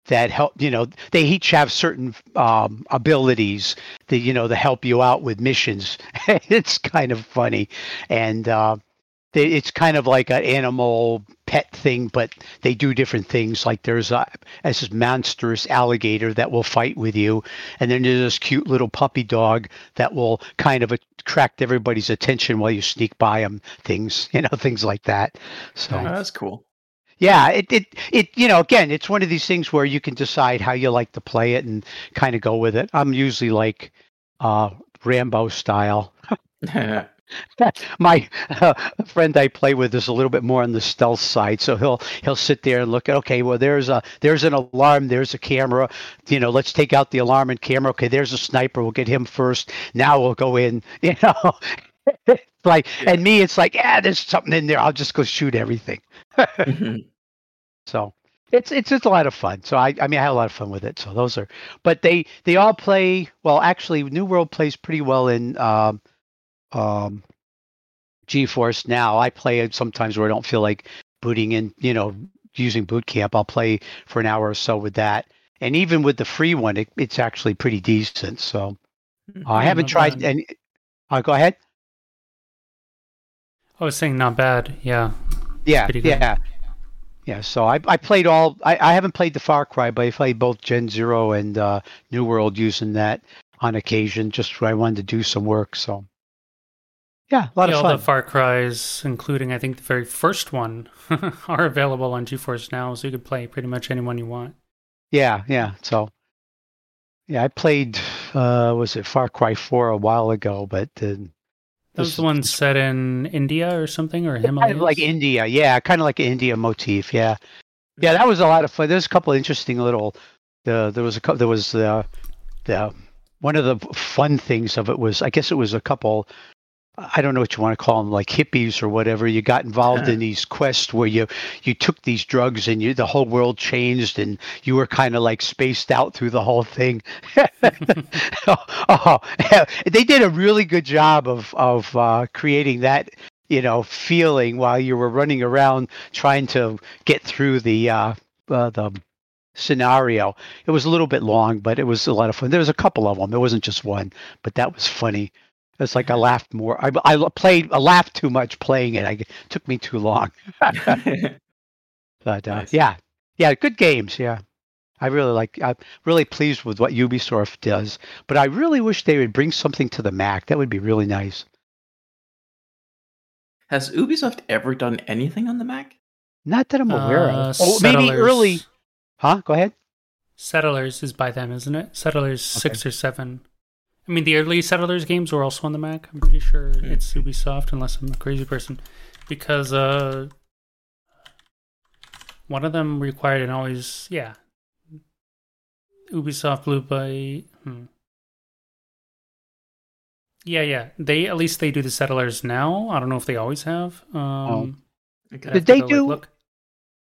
that help you know they each have certain um, abilities that you know to help you out with missions. [LAUGHS] It's kind of funny. And uh, it's kind of like an animal pet thing but they do different things like there's a this monstrous alligator that will fight with you and then there's this cute little puppy dog that will kind of attract everybody's attention while you sneak by them things [LAUGHS] you know things like that so Oh, that's cool. yeah, it, it it you know again it's one of these things where you can decide how you like to play it and kind of go with it. I'm usually like uh, Rambo style. [LAUGHS] [LAUGHS] [LAUGHS] My uh, friend I play with is a little bit more on the stealth side, so he'll he'll sit there and look at okay, well there's a there's an alarm, there's a camera, you know, let's take out the alarm and camera. Okay, there's a sniper, we'll get him first. Now we'll go in, [LAUGHS] you know. [LAUGHS] like and me it's like yeah there's something in there i'll just go shoot everything Mhm. so it's it's just a lot of fun. So I I mean I had a lot of fun with it. So those are but they they all play well actually New World plays pretty well in um um GeForce now. I play it sometimes where I don't feel like booting in, you know, using boot camp. I'll play for an hour or so with that. And even with the free one, it, it's actually pretty decent. So I Yeah, haven't tried bad. any. Uh, go ahead. I was saying not bad. Yeah. Yeah, yeah, yeah. So I I played all. I, I haven't played the Far Cry, but I played both Gen Zero and uh, New World using that on occasion, just where I wanted to do some work. So yeah, a lot Yeah, of all the Far Cries, including I think the very first one, [LAUGHS] are available on GeForce now, so you could play pretty much anyone you want. Yeah, yeah. So yeah, I played. Uh, was it Far Cry Four a while ago? But uh, That was this- the one set in India or something, or kind of like India. Yeah, kind of like an India motif. Yeah, yeah. That was a lot of fun. There's a couple of interesting little. The there was a couple. There was the the one of the fun things of it was I guess it was a couple. I don't know what you want to call them, like hippies or whatever. You got involved in these quests where you you took these drugs and you the whole world changed and you were kind of like spaced out through the whole thing. [LAUGHS] [LAUGHS] oh, they did a really good job of of uh, creating that you know feeling while you were running around trying to get through the uh, uh, the scenario. It was a little bit long, but it was a lot of fun. There was a couple of them. It wasn't just one, but that was funny. It's like I laughed more. I, I played. I laughed too much playing it. I, it took me too long. [LAUGHS] [LAUGHS] But uh, Nice. yeah, yeah, good games. Yeah, I really like. I'm really pleased with what Ubisoft does. But I really wish they would bring something to the Mac. That would be really nice. Has Ubisoft ever done anything on the Mac? Not that I'm aware Uh, of. Oh, maybe early. Huh? Go ahead. Settlers is by them, isn't it? Settlers six or seven. I mean, the early Settlers games were also on the Mac. I'm pretty sure Hmm. it's Ubisoft, unless I'm a crazy person, because uh, one of them required and always yeah. Ubisoft Blue by hmm. Yeah, yeah. They at least they do the Settlers now. I don't know if they always have. Um, Okay. Did have they go, do- look.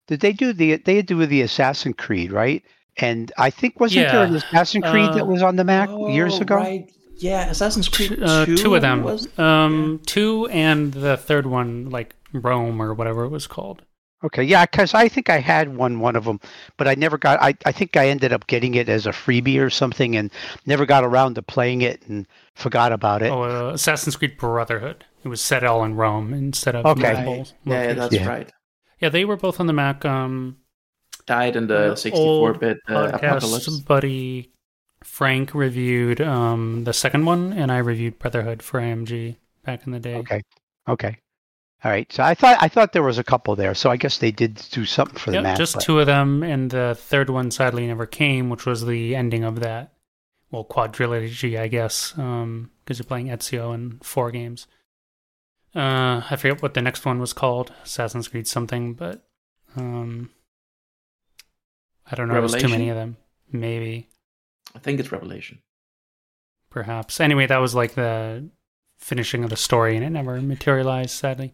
Did they do the? They do with the Assassin Creed, right? And I think wasn't there an Yeah, Assassin Creed that uh, was on the Mac years Oh, ago? Right. Yeah, Assassin's Creed uh, 2 two of them. was- um, two and the third one, like Rome or whatever it was called. Okay, yeah, because I think I had one one of them, but I never got. I I think I ended up getting it as a freebie or something, and never got around to playing it and forgot about it. Oh, uh, Assassin's Creed Brotherhood. It was set all in Rome instead of Okay. Right. Yeah, yeah, that's Yeah. right. Yeah, they were both on the Mac. Um, Died in the 64-bit uh, podcast apocalypse. buddy Frank reviewed um the second one, and I reviewed Brotherhood for AMG back in the day. Okay, okay, all right. So I thought I thought there was a couple there, so I guess they did do something for the Yep, Mac. just but- two of them, and the third one sadly never came, which was the ending of that. Well, quadrilogy, I guess, because you're playing Ezio in four games. Uh, I forget what the next one was called, Assassin's Creed something, but um, I don't know. There's too many of them. Maybe, I think it's Revelation. perhaps. Anyway, that was like the finishing of the story, and it never materialized, sadly.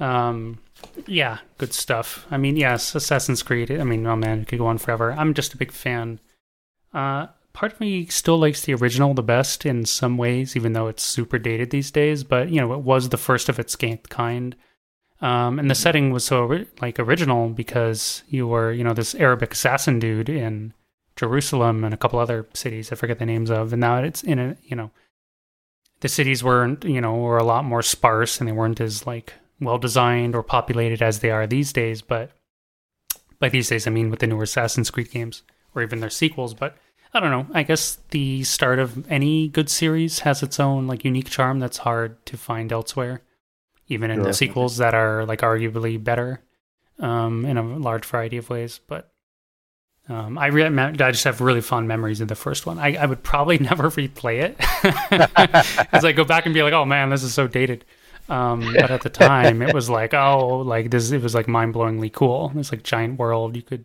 Um, yeah, good stuff. I mean, yes, Assassin's Creed. I mean, oh man, it could go on forever. I'm just a big fan. Uh, part of me still likes the original the best in some ways, even though it's super dated these days. But you know, it was the first of its kind. Um, and the setting was so like original because you were, you know, this Arabic assassin dude in Jerusalem and a couple other cities I forget the names of, and now it's in a, you know, the cities weren't, you know, were a lot more sparse and they weren't as like well designed or populated as they are these days. But by these days, I mean with the newer Assassin's Creed games or even their sequels. But I don't know. I guess the start of any good series has its own like unique charm that's hard to find elsewhere, even in the sequels that are like arguably better um, in a large variety of ways. But um, I, re- I just have really fond memories of the first one. I, I would probably [LAUGHS] never replay it [LAUGHS] as I go back and be like, "Oh man, this is so dated." Um, but at the time, it was like, "Oh, like this." It was like mind blowingly cool. It's like giant world you could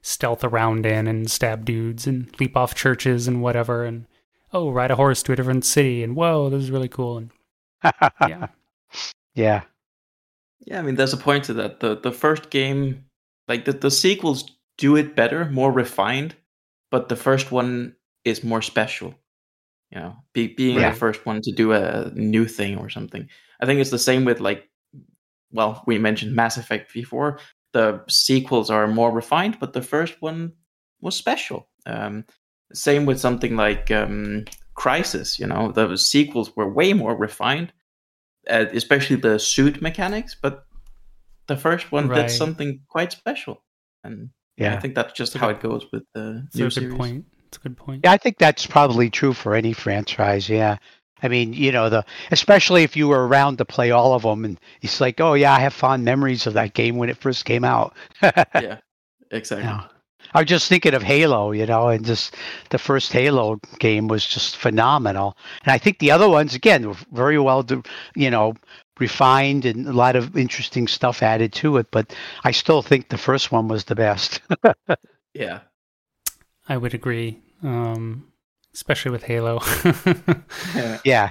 stealth around in and stab dudes and leap off churches and whatever. And oh, ride a horse to a different city. And whoa, this is really cool. And yeah, yeah, yeah. I mean, there's a point to that. the The first game, like the the sequels do it better, more refined, but the first one is more special. You know, be, being yeah. the first one to do a new thing or something. I think it's the same with like, well, we mentioned Mass Effect before. The sequels are more refined, but the first one was special. Um, same with something like um, Crysis. You know, the sequels were way more refined, uh, especially the suit mechanics. But the first one right. did something quite special, and yeah, I think that's just how it goes with the new a good point. It's a good point. Yeah, I think that's probably true for any franchise. Yeah. I mean, you know, the especially if you were around to play all of them, and it's like, oh yeah, I have fond memories of that game when it first came out. [LAUGHS] yeah, exactly. You know, I was just thinking of Halo, you know, and just the first Halo game was just phenomenal, and I think the other ones again were very well, you know, refined and a lot of interesting stuff added to it. But I still think the first one was the best. [LAUGHS] yeah, I would agree, um, especially with Halo. [LAUGHS] yeah. yeah.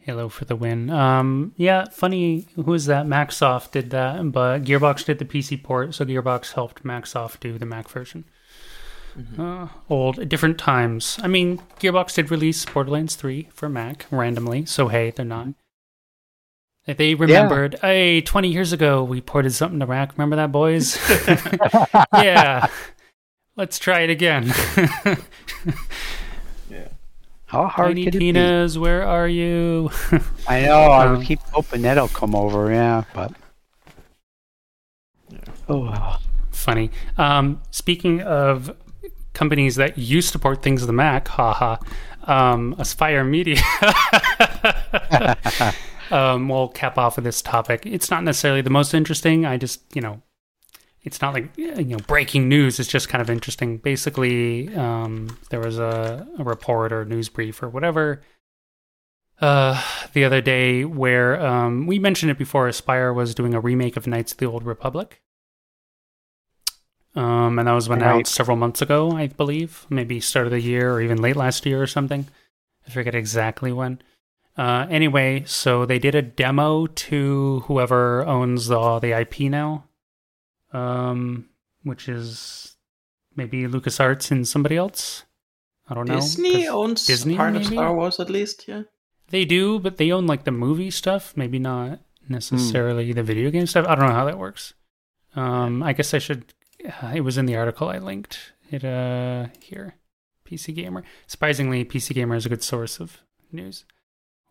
Halo for the win. Um, yeah, funny. Who is that? MacSoft did that, but Gearbox did the PC port, so Gearbox helped MacSoft do the Mac version. Mm-hmm. Uh, old, different times. I mean, Gearbox did release Borderlands 3 for Mac randomly, so hey, they're not. They remembered, yeah. hey, 20 years ago we ported something to Mac. Remember that, boys? [LAUGHS] [LAUGHS] yeah. Let's try it again. [LAUGHS] How hard Tiny Tina's, where are you? [LAUGHS] I know. I would um, keep hoping that'll come over. Yeah, but. Oh. Funny. Um, speaking of companies that used to port things to the Mac, haha, um, Aspyr Media. [LAUGHS] [LAUGHS] um, we'll cap off with this topic. It's not necessarily the most interesting. I just, you know, it's not like you know breaking news. It's just kind of interesting. Basically, um, there was a, a report or news brief or whatever uh, the other day where um, we mentioned it before. Aspyr was doing a remake of Knights of the Old Republic. Um, and that was announced right. several months ago, I believe, maybe start of the year or even late last year or something. I forget exactly when. Uh, anyway, so they did a demo to whoever owns the the IP now, um, which is maybe LucasArts and somebody else. I don't know. Disney owns Disney, part maybe? of Star Wars, at least. Yeah, they do, but they own like the movie stuff, maybe not necessarily mm. the video game stuff. I don't know how that works. Um, I guess I should uh, it was in the article I linked it uh here. PC Gamer. Surprisingly, PC Gamer is a good source of news.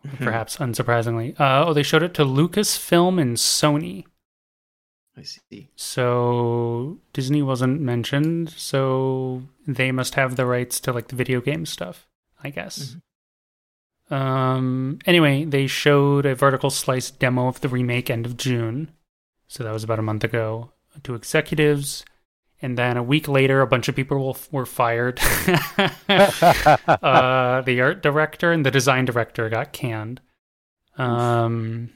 Mm-hmm. Perhaps unsurprisingly. Uh, oh, they showed it to Lucasfilm and Sony. I see. So Disney wasn't mentioned, so they must have the rights to like the video game stuff, I guess. Mm-hmm. Um. Anyway, they showed a vertical slice demo of the remake end of June, so that was about a month ago to executives and then a week later, a bunch of people were fired. [LAUGHS] uh, the art director and the design director got canned, um,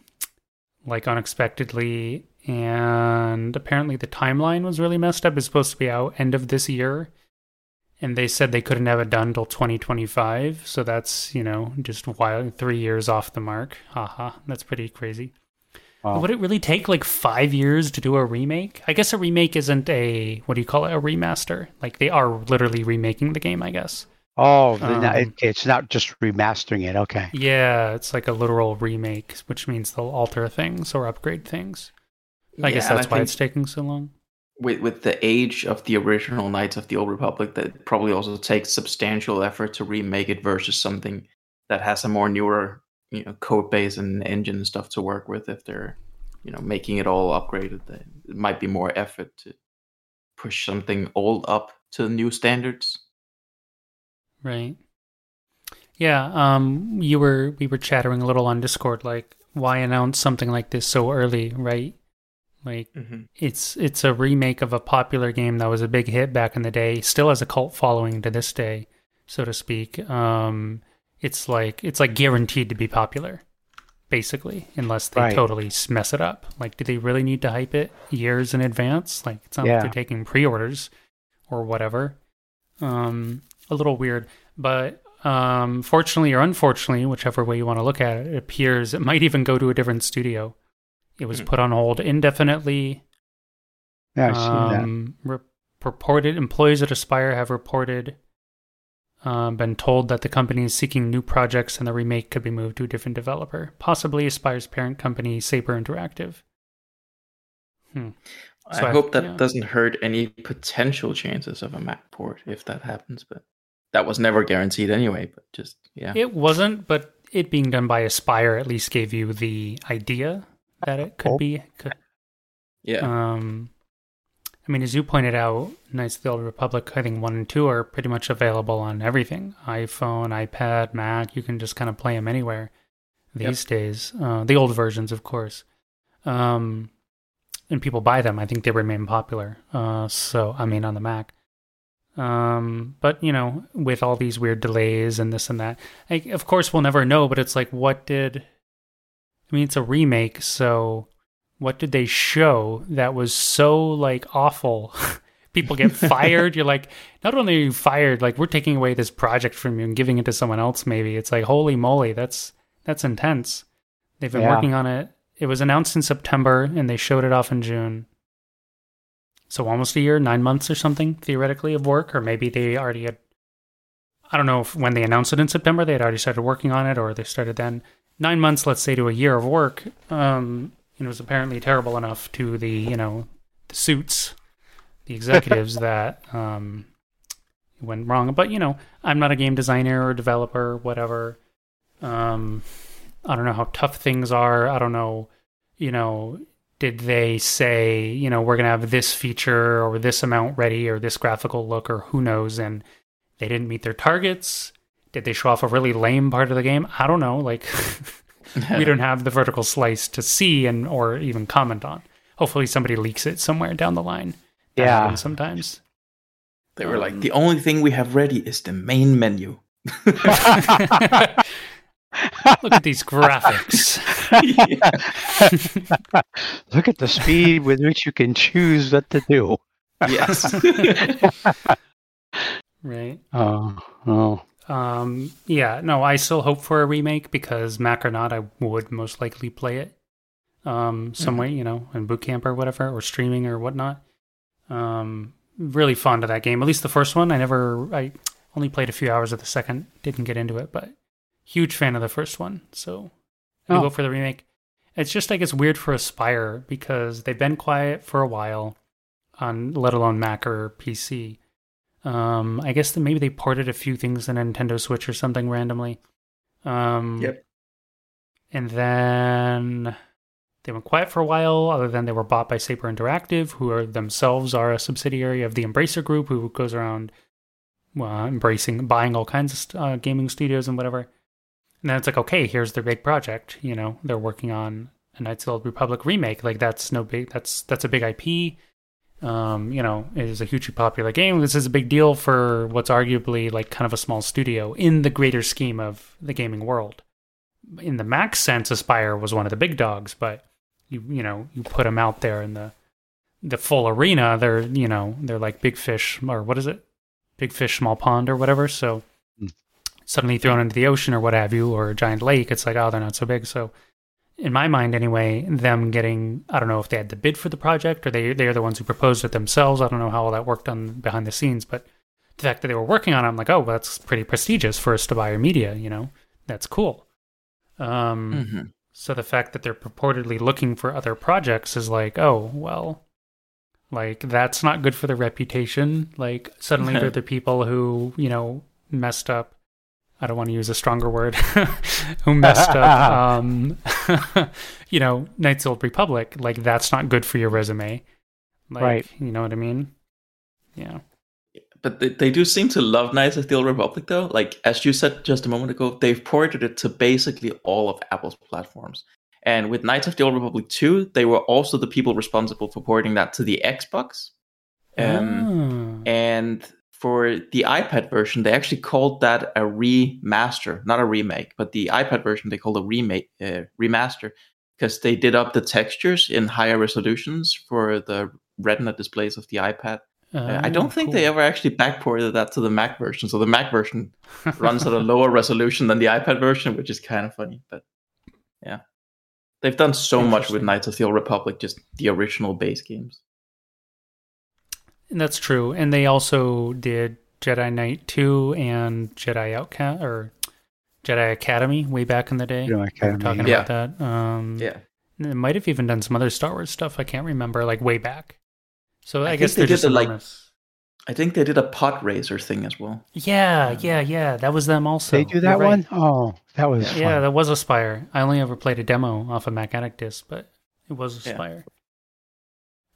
like unexpectedly. And apparently, the timeline was really messed up. It's supposed to be out end of this year, and they said they couldn't have it done until 2025. So that's you know just wild, three years off the mark. Haha, that's pretty crazy. Wow. Would it really take like five years to do a remake? I guess a remake isn't a what do you call it? A remaster? Like they are literally remaking the game, I guess. Oh, not- Um, it- it's not just remastering it. Okay. Yeah, it's like a literal remake, which means they'll alter things or upgrade things. I guess Yeah, and that's I why it's taking so long. with with the age of the original Knights of the Old Republic, that probably also takes substantial effort to remake it versus something that has a more newer, you know, code base and engine and stuff to work with. If they're, you know, making it all upgraded, then it might be more effort to push something old up to new standards. Right. Yeah, um you were we were chattering a little on Discord like why announce something like this so early, right? Like Mm-hmm. it's it's a remake of a popular game that was a big hit back in the day, still has a cult following to this day, so to speak. Um it's like it's like guaranteed to be popular basically unless they Right. totally mess it up. Like do they really need to hype it years in advance? Like it's not Yeah. like they're taking pre-orders or whatever. Um a little weird, but um fortunately or unfortunately, whichever way you want to look at it, it appears it might even go to a different studio. It was Hmm. put on hold indefinitely Yeah, I've seen that. um, re- purported employees at Aspyr have reported um, been told that the company is seeking new projects and the remake could be moved to a different developer, possibly Aspyr's parent company, Saber Interactive. Hmm. So I I- hope that yeah. doesn't hurt any potential chances of a Mac port if that happens, but that was never guaranteed anyway. But just yeah, It wasn't, but it being done by Aspyr at least gave you the idea that it could be. Could, yeah. Um, I mean, as you pointed out, Knights of the Old Republic, I think one and two are pretty much available on everything iPhone, iPad, Mac. You can just kind of play them anywhere these days. Uh, the old versions, of course. Um, and people buy them. I think they remain popular. Uh, so, I mean, on the Mac. Um, but, you know, with all these weird delays and this and that, I, of course, we'll never know, but it's like, what did. I mean, it's a remake, so what did they show that was so like awful? [LAUGHS] People get [LAUGHS] fired. You're like not only are you fired like we're taking away this project from you and giving it to someone else maybe. It's like holy moly that's that's intense. They've been Yeah. working on it. It was announced in september and they showed it off in june. So almost a year nine months or something theoretically of work or maybe they already had i don't know if when they announced it in september they had already started working on it or they started then nine months let's say to a year of work um it was apparently terrible enough to the you know the suits the [LAUGHS] executives that um it went wrong. But you know i'm not a game designer or developer whatever. Um i don't know how tough things are. I don't know you know did they say you know we're going to have this feature or this amount ready or this graphical look or who knows? And they didn't meet their targets did they show off a really lame part of the game i don't know like [LAUGHS] we don't [LAUGHS] have the vertical slice to see and or even comment on. Hopefully, somebody leaks it somewhere down the line. That Yeah. sometimes. They were like, um, the only thing we have ready is the main menu. [LAUGHS] Look at these graphics. Look at the speed with which you can choose what to do. yes. right. Oh, oh. Um. Yeah. No. I still hope for a remake because Mac or not, I would most likely play it. Um. Some way, you know, in boot camp or whatever, or streaming or whatnot. Um. Really fond of that game. At least the first one. I never. I only played a few hours of the second. Didn't get into it, but huge fan of the first one. So I Oh. go for the remake. It's just like it's weird for Aspyr because they've been quiet for a while on let alone Mac or PC. Um, I guess that maybe they ported a few things to Nintendo Switch or something randomly. Um, Yep. And then they went quiet for a while. Other than they were bought by Saber Interactive, who are themselves are a subsidiary of the Embracer Group, who goes around well, embracing buying all kinds of st- uh, gaming studios and whatever. And then it's like, okay, here's their big project. You know, they're working on a Knights of the Old Republic remake. Like that's no big. That's that's a big IP. Um, you know, it is a hugely popular game. This is a big deal for what's arguably like kind of a small studio in the greater scheme of the gaming world. In the max sense, Aspyr was one of the big dogs, but you you know you put them out there in the the full arena. They're you know they're like big fish or what is it? big fish, small pond, or whatever. So Mm. suddenly thrown into the ocean or what have you, or a giant lake, it's like, oh, they're not so big. So in my mind, anyway, them getting, I don't know if they had the bid for the project or they they're the ones who proposed it themselves. I don't know how all that worked on behind the scenes, but the fact that they were working on it, I'm like, oh, well, that's pretty prestigious for Aspyr Media. You know, that's cool. Um, Mhm. so the fact that they're purportedly looking for other projects is like, oh, well, like that's not good for the reputation. Like suddenly [LAUGHS] they're the people who, you know, messed up. I don't want to use a stronger word. [LAUGHS] who messed up [LAUGHS] um [LAUGHS] you know, Knights of the Old Republic. Like that's not good for your resume. Like, Right. You know what I mean? Yeah. But they, they do seem to love Knights of the Old Republic, though. Like as you said just a moment ago, they've ported it to basically all of Apple's platforms. And with Knights of the Old Republic 2, they were also the people responsible for porting that to the Xbox. Um, Ah. And for the iPad version, they actually called that a remaster, not a remake, but the iPad version they called a remake, uh, remaster, because they did up the textures in higher resolutions for the Retina displays of the iPad. Uh, I don't Oh, think cool. they ever actually backported that to the Mac version, so the Mac version [LAUGHS] runs at a lower resolution than the iPad version, which is kind of funny. But yeah, they've done so much with. Knights of the Old Republic, just the original base games. And that's true. And they also did Jedi Knight 2 and Jedi Outcast or Jedi Academy way back in the day. You know, We were Academy, talking yeah. about that. Um, Yeah, They might have even done some other Star Wars stuff. I can't remember, like way back. So I, I guess they they're did just the, like- enormous. I think they did a pod racer thing as well. Yeah, yeah, yeah. That was them also. They do that right. one? Oh, that was Yeah, fun. that was Aspyr. I only ever played a demo off of MacAddict Disc, but it was Yeah. Aspyr.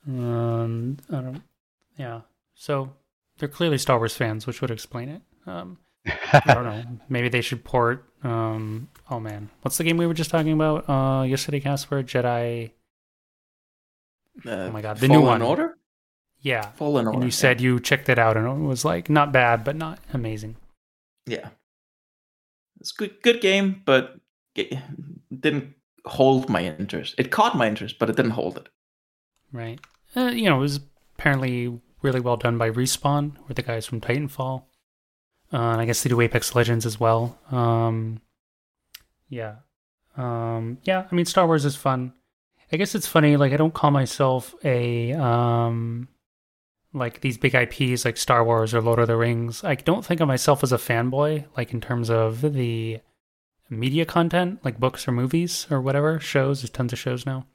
Um, I don't. Yeah, so they're clearly Star Wars fans, which would explain it. Um, I don't know. [LAUGHS] Maybe they should port. Um, oh man, what's the game we were just talking about uh, yesterday, Casper? Jedi. Uh, Oh my God, the new one. Order. Yeah, Fallen Order. and you said you checked it out and it was like not bad, but not amazing. yeah, it's good. Good game, but it didn't hold my interest. It caught my interest, but it didn't hold it. Right. Uh, you know, it was apparently really well done by Respawn, or the guys from Titanfall. Uh, and I guess they do Apex Legends as well. Um, yeah. Um, yeah, I mean, Star Wars is fun. I guess it's funny, like, I don't call myself a, um, like, these big IPs like Star Wars or Lord of the Rings. I don't think of myself as a fanboy, like, in terms of the media content, like books or movies or whatever, shows. There's tons of shows now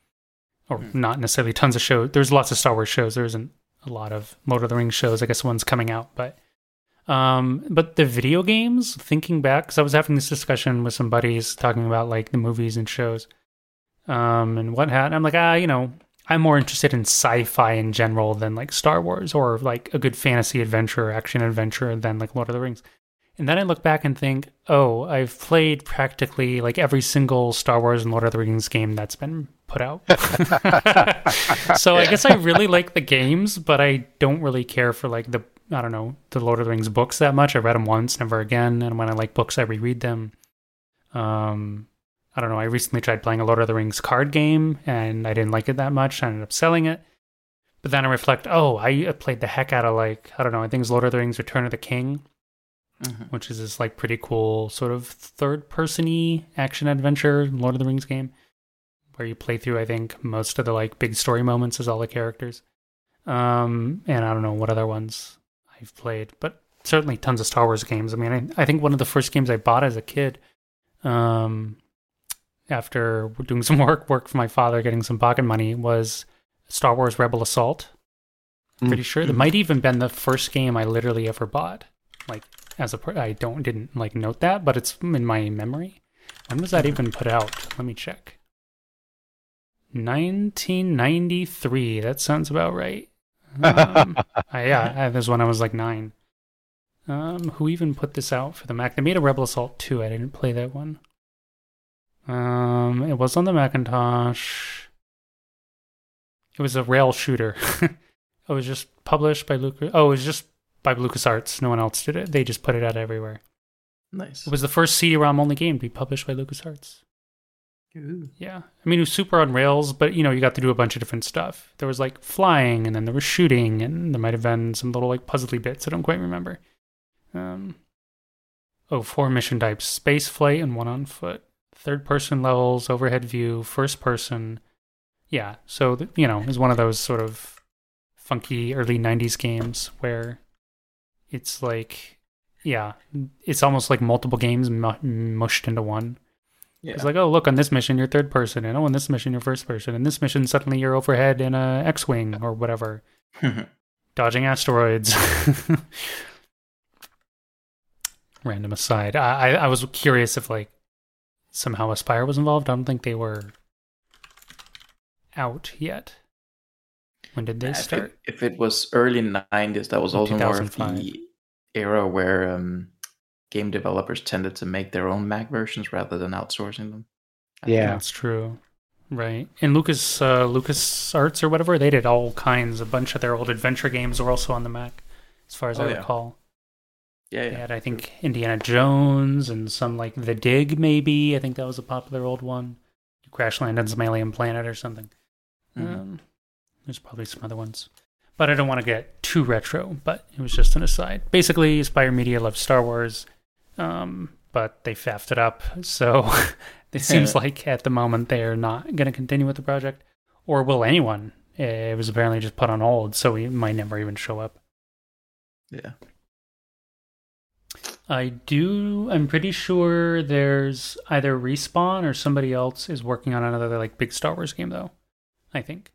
or Hmm. not necessarily tons of shows. There's lots of Star Wars shows. There isn't a lot of Lord of the Rings shows. I guess one's coming out, but um, but the video games. Thinking back, because I was having this discussion with some buddies talking about like the movies and shows, um, and what had. I'm like, ah, you know, I'm more interested in sci-fi in general than like Star Wars or like a good fantasy adventure, action adventure than like Lord of the Rings. And then I look back and think, oh, I've played practically like every single Star Wars and Lord of the Rings game that's been put out. [LAUGHS] so I guess I really like the games, but I don't really care for like the I don't know the Lord of the Rings books that much. I read them once, never again. And when I like books, I reread them. Um, I don't know. I recently tried playing a Lord of the Rings card game, and I didn't like it that much. I ended up selling it. But then I reflect, oh, I played the heck out of like I don't know. I think it's Lord of the Rings: Return of the King Mhm. which is this like pretty cool sort of third person action adventure Lord of the Rings game where you play through I think most of the like big story moments as all the characters. Um and I don't know what other ones I've played, but certainly tons of Star Wars games. I mean, I, I think one of the first games I bought as a kid um after doing [LAUGHS] some work work for my father getting some pocket money was Star Wars Rebel Assault. Mm. Pretty sure that might even been the first game I literally ever bought. Like as a I don't didn't like note that, but it's in my memory. When was that even put out? Let me check. 1993. That sounds about right. Um, [LAUGHS] I, yeah, I, that was when I was like nine. Um, who even put this out for the Mac? They made a Rebel Assault 2. I didn't play that one. Um, it was on the Macintosh. It was a rail shooter. [LAUGHS] it was just published by Lucas. Oh, it was just by LucasArts. No one else did it. They just put it out everywhere. Nice. It was the first CD-ROM only game to be published by LucasArts. Ooh. Yeah. I mean, it was super on rails, but you know, you got to do a bunch of different stuff. There was like flying, and then there was shooting, and there might have been some little like puzzly bits. I don't quite remember. Um, oh, four mission types: space flight and one on foot. Third person levels, overhead view, first person. Yeah, so you know, is one of those sort of funky early '90s games where it's like, yeah, it's almost like multiple games mu- mushed into one. Yeah. It's like, oh, look, on this mission you're third person, and oh, on this mission you're first person, and this mission suddenly you're overhead in a X-wing or whatever, [LAUGHS] dodging asteroids. [LAUGHS] Random aside, I, I was curious if like somehow Aspyr was involved. I don't think they were out yet. When did they if, start? it, if it was early 90s, that was also more of the era where um, game developers tended to make their own Mac versions rather than outsourcing them. I think. Yeah. That's true. Right. And Lucas uh Lucas Arts or whatever, they did all kinds. A bunch of their old adventure games were also on the Mac, as far as Oh, I yeah. recall. Yeah, They yeah. had I think Indiana Jones and some like The Dig maybe. I think that was a popular old one. Crash Land on some alien planet or something. Mhm. Um there's probably some other ones. But I don't want to get too retro, but it was just an aside. Basically, Spire Media loves Star Wars, um, but they faffed it up. So [LAUGHS] it seems like at the moment they're not going to continue with the project. Or will anyone? It was apparently just put on hold, so it might never even show up. yeah. I do. I'm pretty sure there's either Respawn or somebody else is working on another like big Star Wars game, though. I think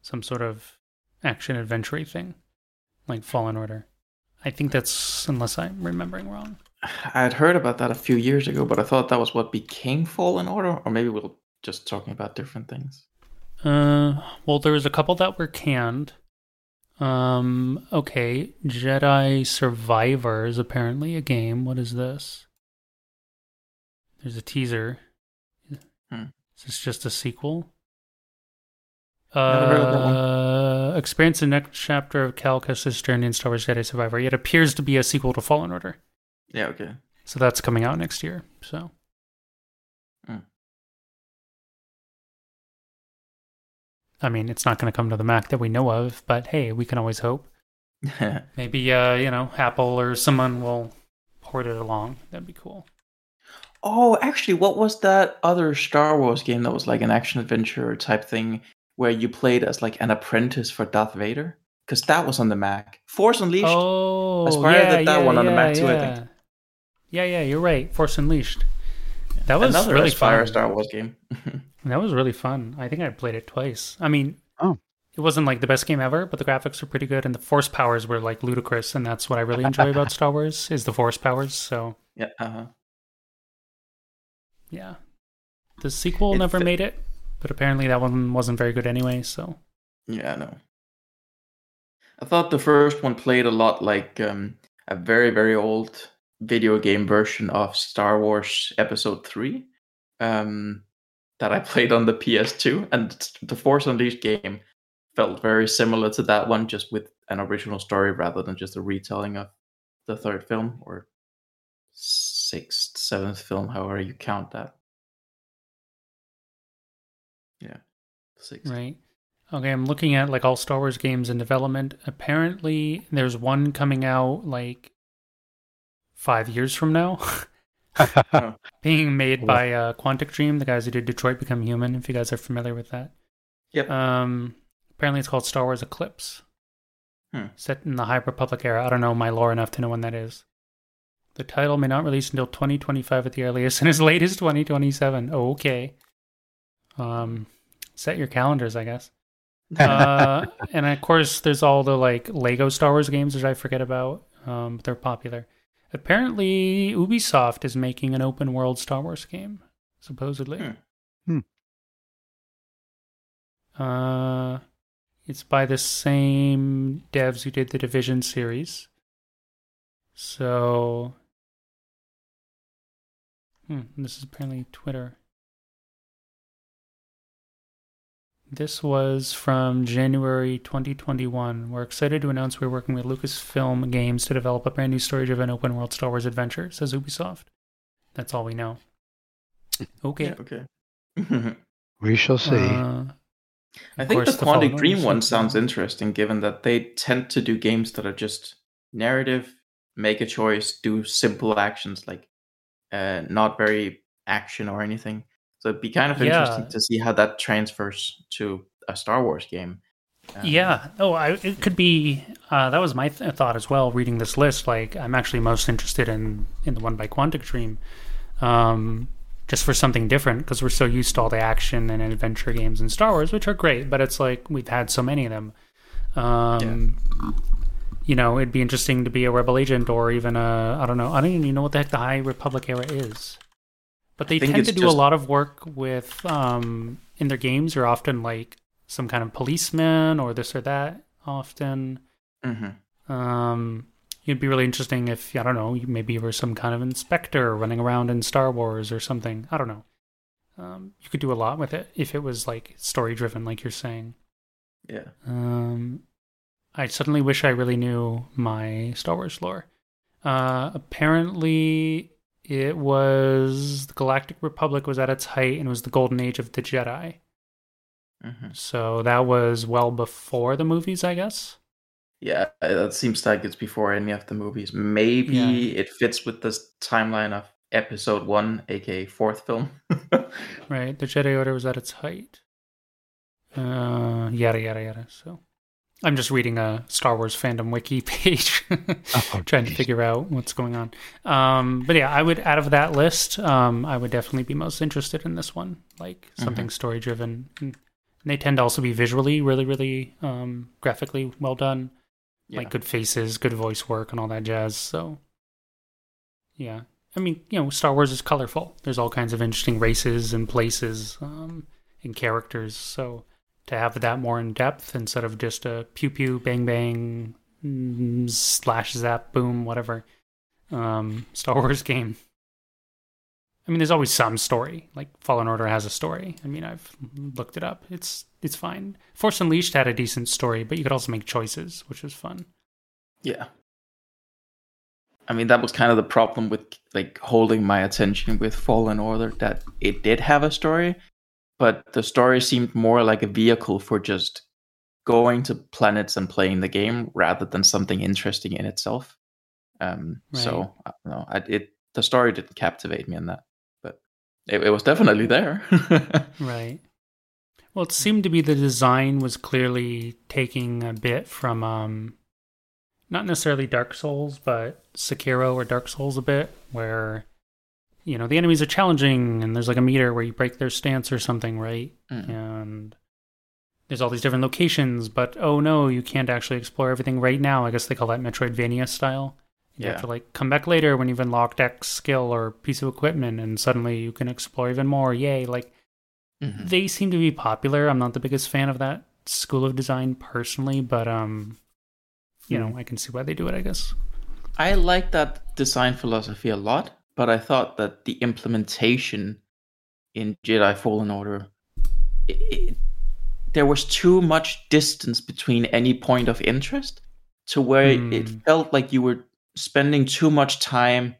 some sort of action adventure thing, like Fallen Order. I think that's unless I'm remembering wrong. I had heard about that a few years ago, but I thought that was what became Fallen Order, or maybe we're just talking about different things. Uh, well, there was a couple that were canned. Um, okay, Jedi Survivor is apparently a game. What is this? There's a teaser. Hmm. Is this just a sequel? Never heard of that one. Uh, experience the next chapter of Cal Kestis' journey in Star Wars Jedi Survivor. It appears to be a sequel to Fallen Order, Yeah, okay. so that's coming out next year. So, Hmm. I mean, it's not going to come to the Mac that we know of, but hey, we can always hope. [LAUGHS] Maybe uh, you know, Apple or someone will port it along. That'd be cool. oh, actually, what was that other Star Wars game that was like an action adventure type thing where you played as like an apprentice for Darth Vader? Because that was on the Mac. Force Unleashed. Oh, Aspyr yeah, did that yeah, one on the Mac too, I think. Yeah, yeah, you're right. Force Unleashed. That was Another really Aspyr fun. Star Wars game. [LAUGHS] That was really fun. I think I played it twice. I mean, Oh. it wasn't like the best game ever, but the graphics were pretty good, and the force powers were like ludicrous, and that's what I really enjoy about [LAUGHS] Star Wars is the force powers. So yeah. Uh-huh. yeah, the sequel It never fi- made it, but apparently that one wasn't very good anyway. So Yeah, I know. I thought the first one played a lot like um, a very, very old video game version of Star Wars Episode 3 um, that I [LAUGHS] played on the PS2. And the Force Unleashed game felt very similar to that one, just with an original story rather than just a retelling of the third film or sixth, seventh film, however you count that. Yeah, sixth. right. Okay, I'm looking at like all Star Wars games in development. Apparently, there's one coming out like five years from now. [LAUGHS] [LAUGHS] being made by uh, Quantic Dream, the guys who did Detroit Become Human. If you guys are familiar with that, Yep. um, apparently it's called Star Wars Eclipse, Hmm. set in the High Republic era. I don't know my lore enough to know when that is. The title may not release until 2025 at the earliest, [LAUGHS] and as late as 2027. Oh, okay. Um, set your calendars, I guess. uh, and of course, there's all the like Lego Star Wars games, which I forget about. Um, but they're popular. Apparently, Ubisoft is making an open world Star Wars game, supposedly. Hmm. Uh, it's by the same devs who did the Division series. So, hmm, this is apparently Twitter. This was from January 2021. We're excited to announce we're working with Lucasfilm Games to develop a brand new story driven open world Star Wars adventure, says Ubisoft. That's all we know. [LAUGHS] Okay. Yeah, okay. [LAUGHS] we shall see. Uh, I think course, the Fallen Quantic Dream one sounds interesting, given that they tend to do games that are just narrative make a choice, do simple actions like uh, not very action or anything. So it'd be kind of Yeah. interesting to see how that transfers to a Star Wars game. Um, Yeah. Oh, I, it could be. Uh, that was my th- thought as well. Reading this list, like I'm actually most interested in in the one by Quantic Dream, um, just for something different because we're so used to all the action and adventure games in Star Wars, which are great, but it's like we've had so many of them. Um, You know, it'd be interesting to be a rebel agent or even a I don't know. I don't even know what the heck the High Republic era is. But they tend to do just- a lot of work with um, in their games. Are often like some kind of policeman or this or that. Often, mhm. um, it'd be really interesting if I don't know. Maybe you were some kind of inspector running around in Star Wars or something. I don't know. Um, you could do a lot with it if it was like story driven, like you're saying. Yeah. Um, I suddenly wish I really knew my Star Wars lore. Uh, apparently, it was the Galactic Republic was at its height and was the golden age of the Jedi. hmm So that was well before the movies, I guess. Yeah, uh, that seems like it's before any of the movies. Maybe Yeah. it fits with this timeline of episode one, aka fourth film. [LAUGHS] Right, the Jedi Order was at its height. Uh, yada yada yada. So, I'm just reading a Star Wars fandom wiki [LAUGHS] page, Oh, trying to figure out what's going on. Um, but yeah, I would out of that list, um, I would definitely be most interested in this one, like something story driven. And they tend to also be visually really, really um, graphically well done, Yeah. like good faces, good voice work, and all that jazz. So, yeah, I mean, you know, Star Wars is colorful. There's all kinds of interesting races and places um, and characters. So to have that more in depth instead of just a pew pew bang bang mm, slash zap boom whatever um, Star Wars game. I mean, there's always some story. Like Fallen Order has a story. I mean, I've looked it up. It's it's fine. Force Unleashed had a decent story, but you could also make choices, which was fun. Yeah. I mean, that was kind of the problem with like holding my attention with Fallen Order that it did have a story, but the story seemed more like a vehicle for just going to planets and playing the game rather than something interesting in itself. Um, So I know. I, it the story didn't captivate me in that, but it, it was definitely there. [LAUGHS] Right. Well, it seemed to be the design was clearly taking a bit from, um, not necessarily Dark Souls, but Sekiro or Dark Souls a bit, where, you know, the enemies are challenging and there's like a meter where you break their stance or something, right? Mm. And there's all these different locations, but oh no, you can't actually explore everything right now. I guess they call that Metroidvania style. You Yeah. have to like come back later when you've unlocked X skill or piece of equipment, and suddenly you can explore even more. Yay! Like Mhm. they seem to be popular. I'm not the biggest fan of that school of design personally, but um, you know, I can see why they do it. I guess. I like that design philosophy a lot, but I thought that the implementation in Jedi Fallen Order, it, it- there was too much distance between any point of interest to where it Hmm. felt like you were spending too much time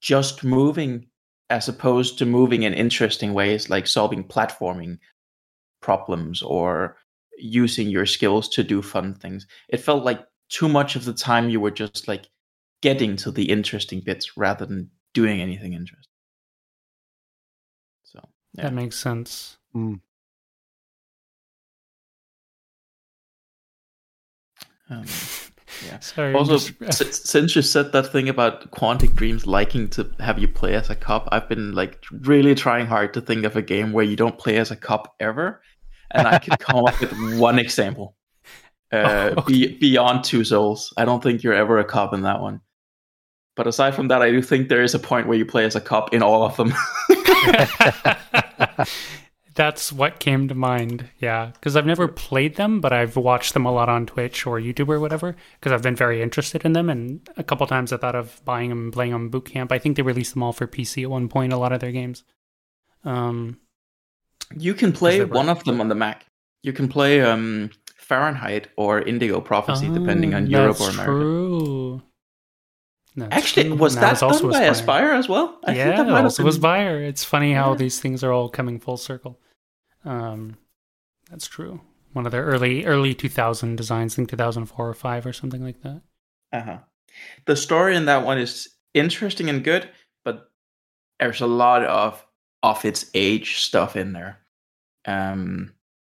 just moving as opposed to moving in interesting ways like solving platforming problems or using your skills to do fun things. It felt like too much of the time you were just like getting to the interesting bits rather than doing anything interesting. So yeah. That makes sense. Mm. Um, yeah. [LAUGHS] Sorry. Also, just- s- since you said that thing about Quantic Dreams liking to have you play as a cop, I've been like really trying hard to think of a game where you don't play as a cop ever, and I could come up with [LAUGHS] one example. Uh, [LAUGHS] Oh, be, beyond Two Souls, I don't think you're ever a cop in that one. But aside from that, I do think there is a point where you play as a cop in all of them. [LAUGHS] [LAUGHS] That's what came to mind. Yeah, because I've never played them, but I've watched them a lot on Twitch or YouTube or whatever. Because I've been very interested in them, and a couple times I thought of buying them and playing them boot camp. I think they released them all for PC at one point. A lot of their games. Um, You can play they were- one of them on the Mac. You can play um, Fahrenheit or Indigo Prophecy, depending oh, on Europe or that's America. True. That's Actually, true. was And that also done by Aspyr as well? I yeah, think that also was been- Spire. It's funny how Yeah. these things are all coming full circle. Um, that's true. One of their early early 2000 designs, I think 2004 or five or something like that. Uh-huh. The story in that one is interesting and good, but there's a lot of of its age stuff in there, um,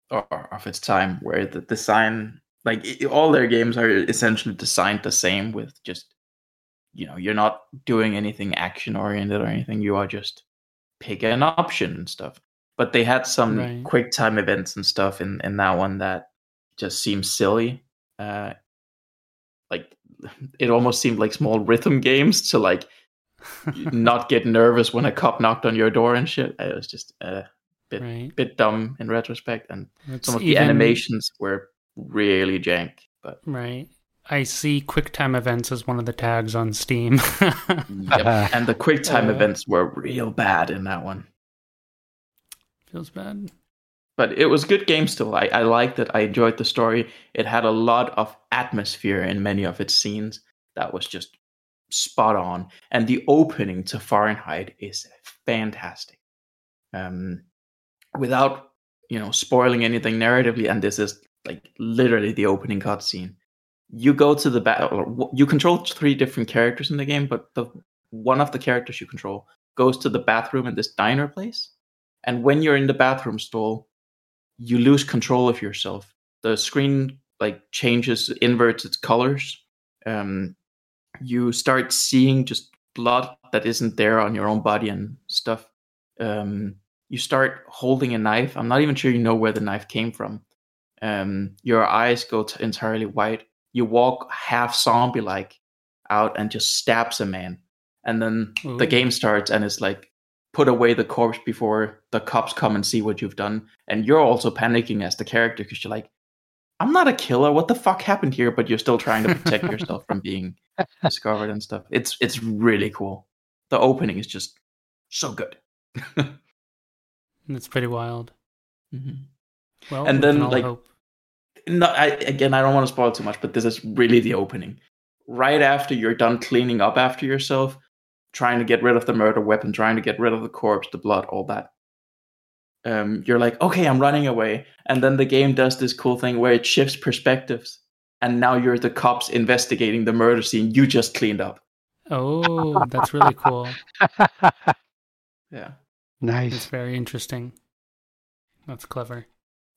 or of its time, where the design, like it, all their games, are essentially designed the same with just, you know, you're not doing anything action oriented or anything. You are just pick an option and stuff. But they had some Right. quick time events and stuff in in that one that just seems silly. Uh, like [LAUGHS] it almost seemed like small rhythm games to like [LAUGHS] not get nervous when a cop knocked on your door and shit. It was just a bit right. bit dumb in retrospect, and It's some of the even- animations were really jank. But Right. I see QuickTime events as one of the tags on Steam. [LAUGHS] yep. and the QuickTime Uh, events were real bad in that one. Feels bad. But it was a good game still. I, I liked it. I enjoyed the story. It had a lot of atmosphere in many of its scenes that was just spot on. And the opening to Fahrenheit is fantastic. Um, without you know spoiling anything narratively, and this is like literally the opening cutscene. You go to the battle. You control three different characters in the game, but the one of the characters you control goes to the bathroom in this diner place. And when you're in the bathroom stall, you lose control of yourself. The screen like changes, inverts its colors. Um, you start seeing just blood that isn't there on your own body and stuff. Um, you start holding a knife. I'm not even sure you know where the knife came from. Um, your eyes go t- entirely white. You walk half zombie like out and just stabs a man. And then Ooh. the game starts and it's like, put away the corpse before the cops come and see what you've done. And you're also panicking as the character because you're like, I'm not a killer. What the fuck happened here? But you're still trying to protect [LAUGHS] yourself from being discovered and stuff. It's it's really cool. The opening is just so good. [LAUGHS] It's pretty wild. Mhm. Well, And we then, like, hope. No, I, again, I don't want to spoil too much, but this is really the opening. Right after you're done cleaning up after yourself, trying to get rid of the murder weapon, trying to get rid of the corpse, the blood, all that. Um, you're like, okay, I'm running away, and then the game does this cool thing where it shifts perspectives, and now you're the cops investigating the murder scene you just cleaned up. Oh, that's really cool. [LAUGHS] Yeah. Nice. It's very interesting. That's clever.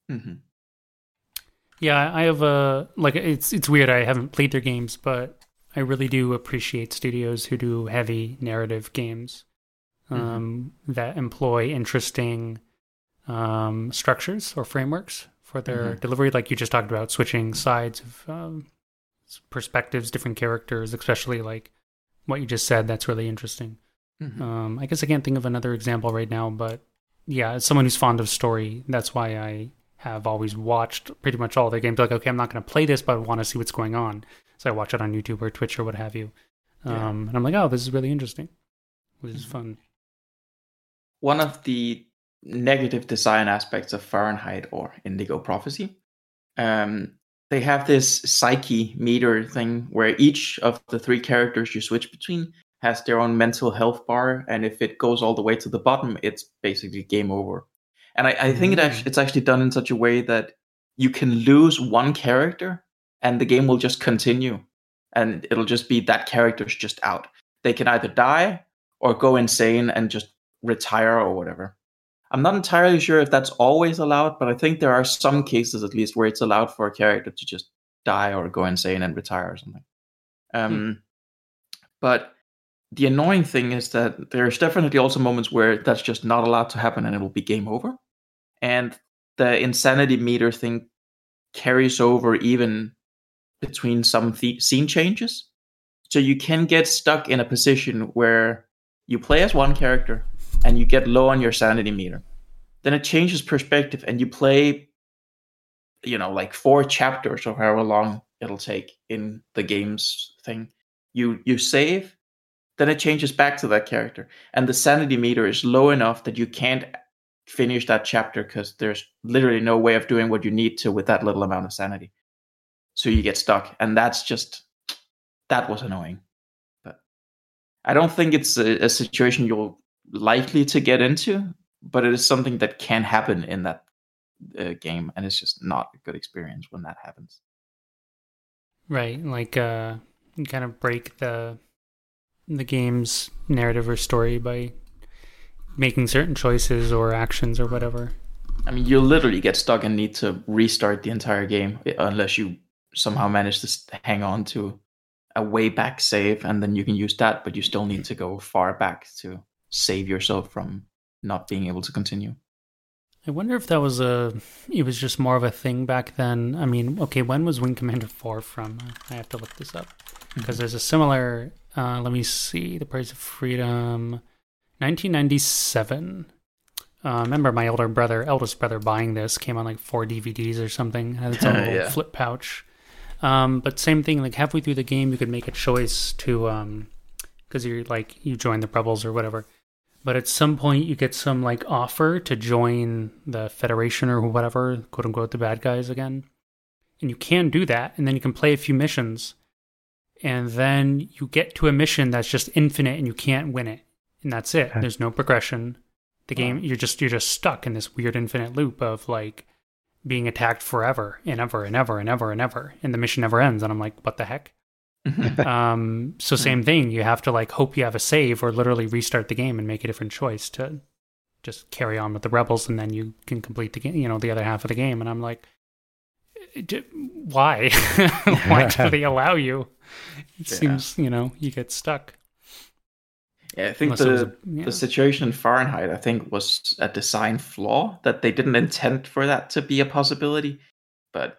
hmm Yeah, I have a like it's it's weird. I haven't played their games, but I really do appreciate studios who do heavy narrative games um, that employ interesting um, structures or frameworks for their delivery. Like you just talked about, switching sides of um, perspectives, different characters, especially like what you just said. That's really interesting. hmm Um, I guess I can't think of another example right now, but yeah, as someone who's fond of story, that's why I have always watched pretty much all their games. Like, okay, I'm not going to play this, but I want to see what's going on, so I watch it on YouTube or Twitch or what have you. Um, Yeah. And I'm like, oh, this is really interesting, which is fun. one of the negative design aspects of Fahrenheit or Indigo Prophecy, um, they have this psyche meter thing where each of the three characters you switch between has their own mental health bar, and if it goes all the way to the bottom, it's basically game over. And I, I think it Mm. actually, it's actually done in such a way that you can lose one character, and the game will just continue, and it'll just be that character's just out. They can either die or go insane and just retire or whatever. I'm not entirely sure if that's always allowed, but I think there are some cases at least where it's allowed for a character to just die or go insane and retire or something. Um, But the annoying thing is that there's definitely also moments where that's just not allowed to happen and it will be game over. And the insanity meter thing carries over even between some th- scene changes. So you can get stuck in a position where you play as one character and you get low on your sanity meter. Then it changes perspective and you play, you know, like four chapters or however long it'll take in the game's thing. You you save, then it changes back to that character, and the sanity meter is low enough that you can't finish that chapter because there's literally no way of doing what you need to with that little amount of sanity. So you get stuck, and that's just that was annoying. But I don't think it's a, a situation you're likely to get into, but it is something that can happen in that uh, game, and it's just not a good experience when that happens. Right. Like, uh, you kind of break the the game's narrative or story by making certain choices or actions or whatever. I mean, you literally get stuck and need to restart the entire game eh, unless you somehow manage to hang on to a way back save, and then you can use that. But you still need to go far back to save yourself from not being able to continue. I wonder if that was a it was just more of a thing back then. I mean, okay, when was Wing Commander 4 from? I have to look this up because there's a similar uh, let me see, The Price of Freedom 1997. Uh, I remember my older brother, eldest brother, buying this. Came on like four DVDs or something. Had its [LAUGHS] own little Yeah. flip pouch. Um, but same thing. Like halfway through the game, you could make a choice to um, because you're like you join the rebels or whatever. But at some point, you get some like offer to join the Federation or whatever, quote unquote, the bad guys again. And you can do that, and then you can play a few missions, and then you get to a mission that's just infinite, and you can't win it, and that's it. Okay. There's no progression. The game, you're just you're just stuck in this weird infinite loop of like being attacked forever and ever and ever and ever and ever, and the mission never ends. And I'm like, what the heck? [LAUGHS] um so same thing you have to like hope you have a save or literally restart the game and make a different choice to just carry on with the rebels and then you can complete the game you know the other half of the game and i'm like "Eh, d- why [LAUGHS] why do they allow you it Yeah. seems you know you get stuck Yeah, I think Unless the a- yeah. the situation in Fahrenheit, I think, was a design flaw that they didn't intend for that to be a possibility, but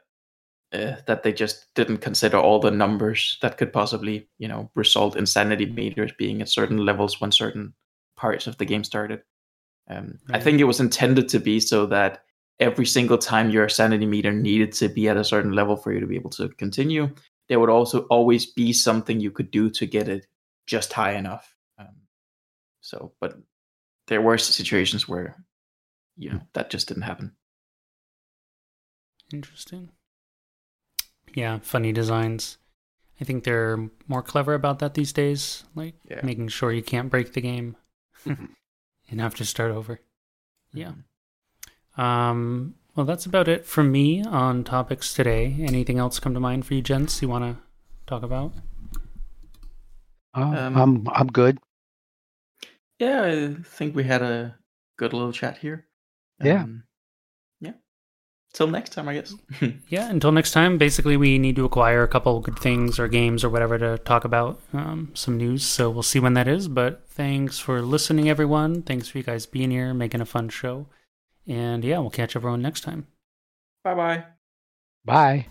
uh, that they just didn't consider all the numbers that could possibly, you know, result in sanity meters being at certain levels when certain parts of the game started. Um, I think it was intended to be so that every single time your sanity meter needed to be at a certain level for you to be able to continue, there would also always be something you could do to get it just high enough. Um, so, but there were situations where, you know, that just didn't happen. interesting yeah funny designs i think they're more clever about that these days like Yeah. making sure you can't break the game Mhm. [LAUGHS] and have to start over Yeah. Mhm. Um, well, that's about it from me on topics today. Anything else come to mind for you, gents? You want to talk about? Uh, Um, I'm I'm good. Yeah, I think we had a good little chat here. Yeah. Um, yeah. Till next time, I guess. [LAUGHS] Yeah. Until next time. Basically, we need to acquire a couple good things or games or whatever to talk about. Um, some news. So we'll see when that is. But thanks for listening, everyone. Thanks for you guys being here, making a fun show. And yeah, we'll catch everyone next time. bye bye. Bye.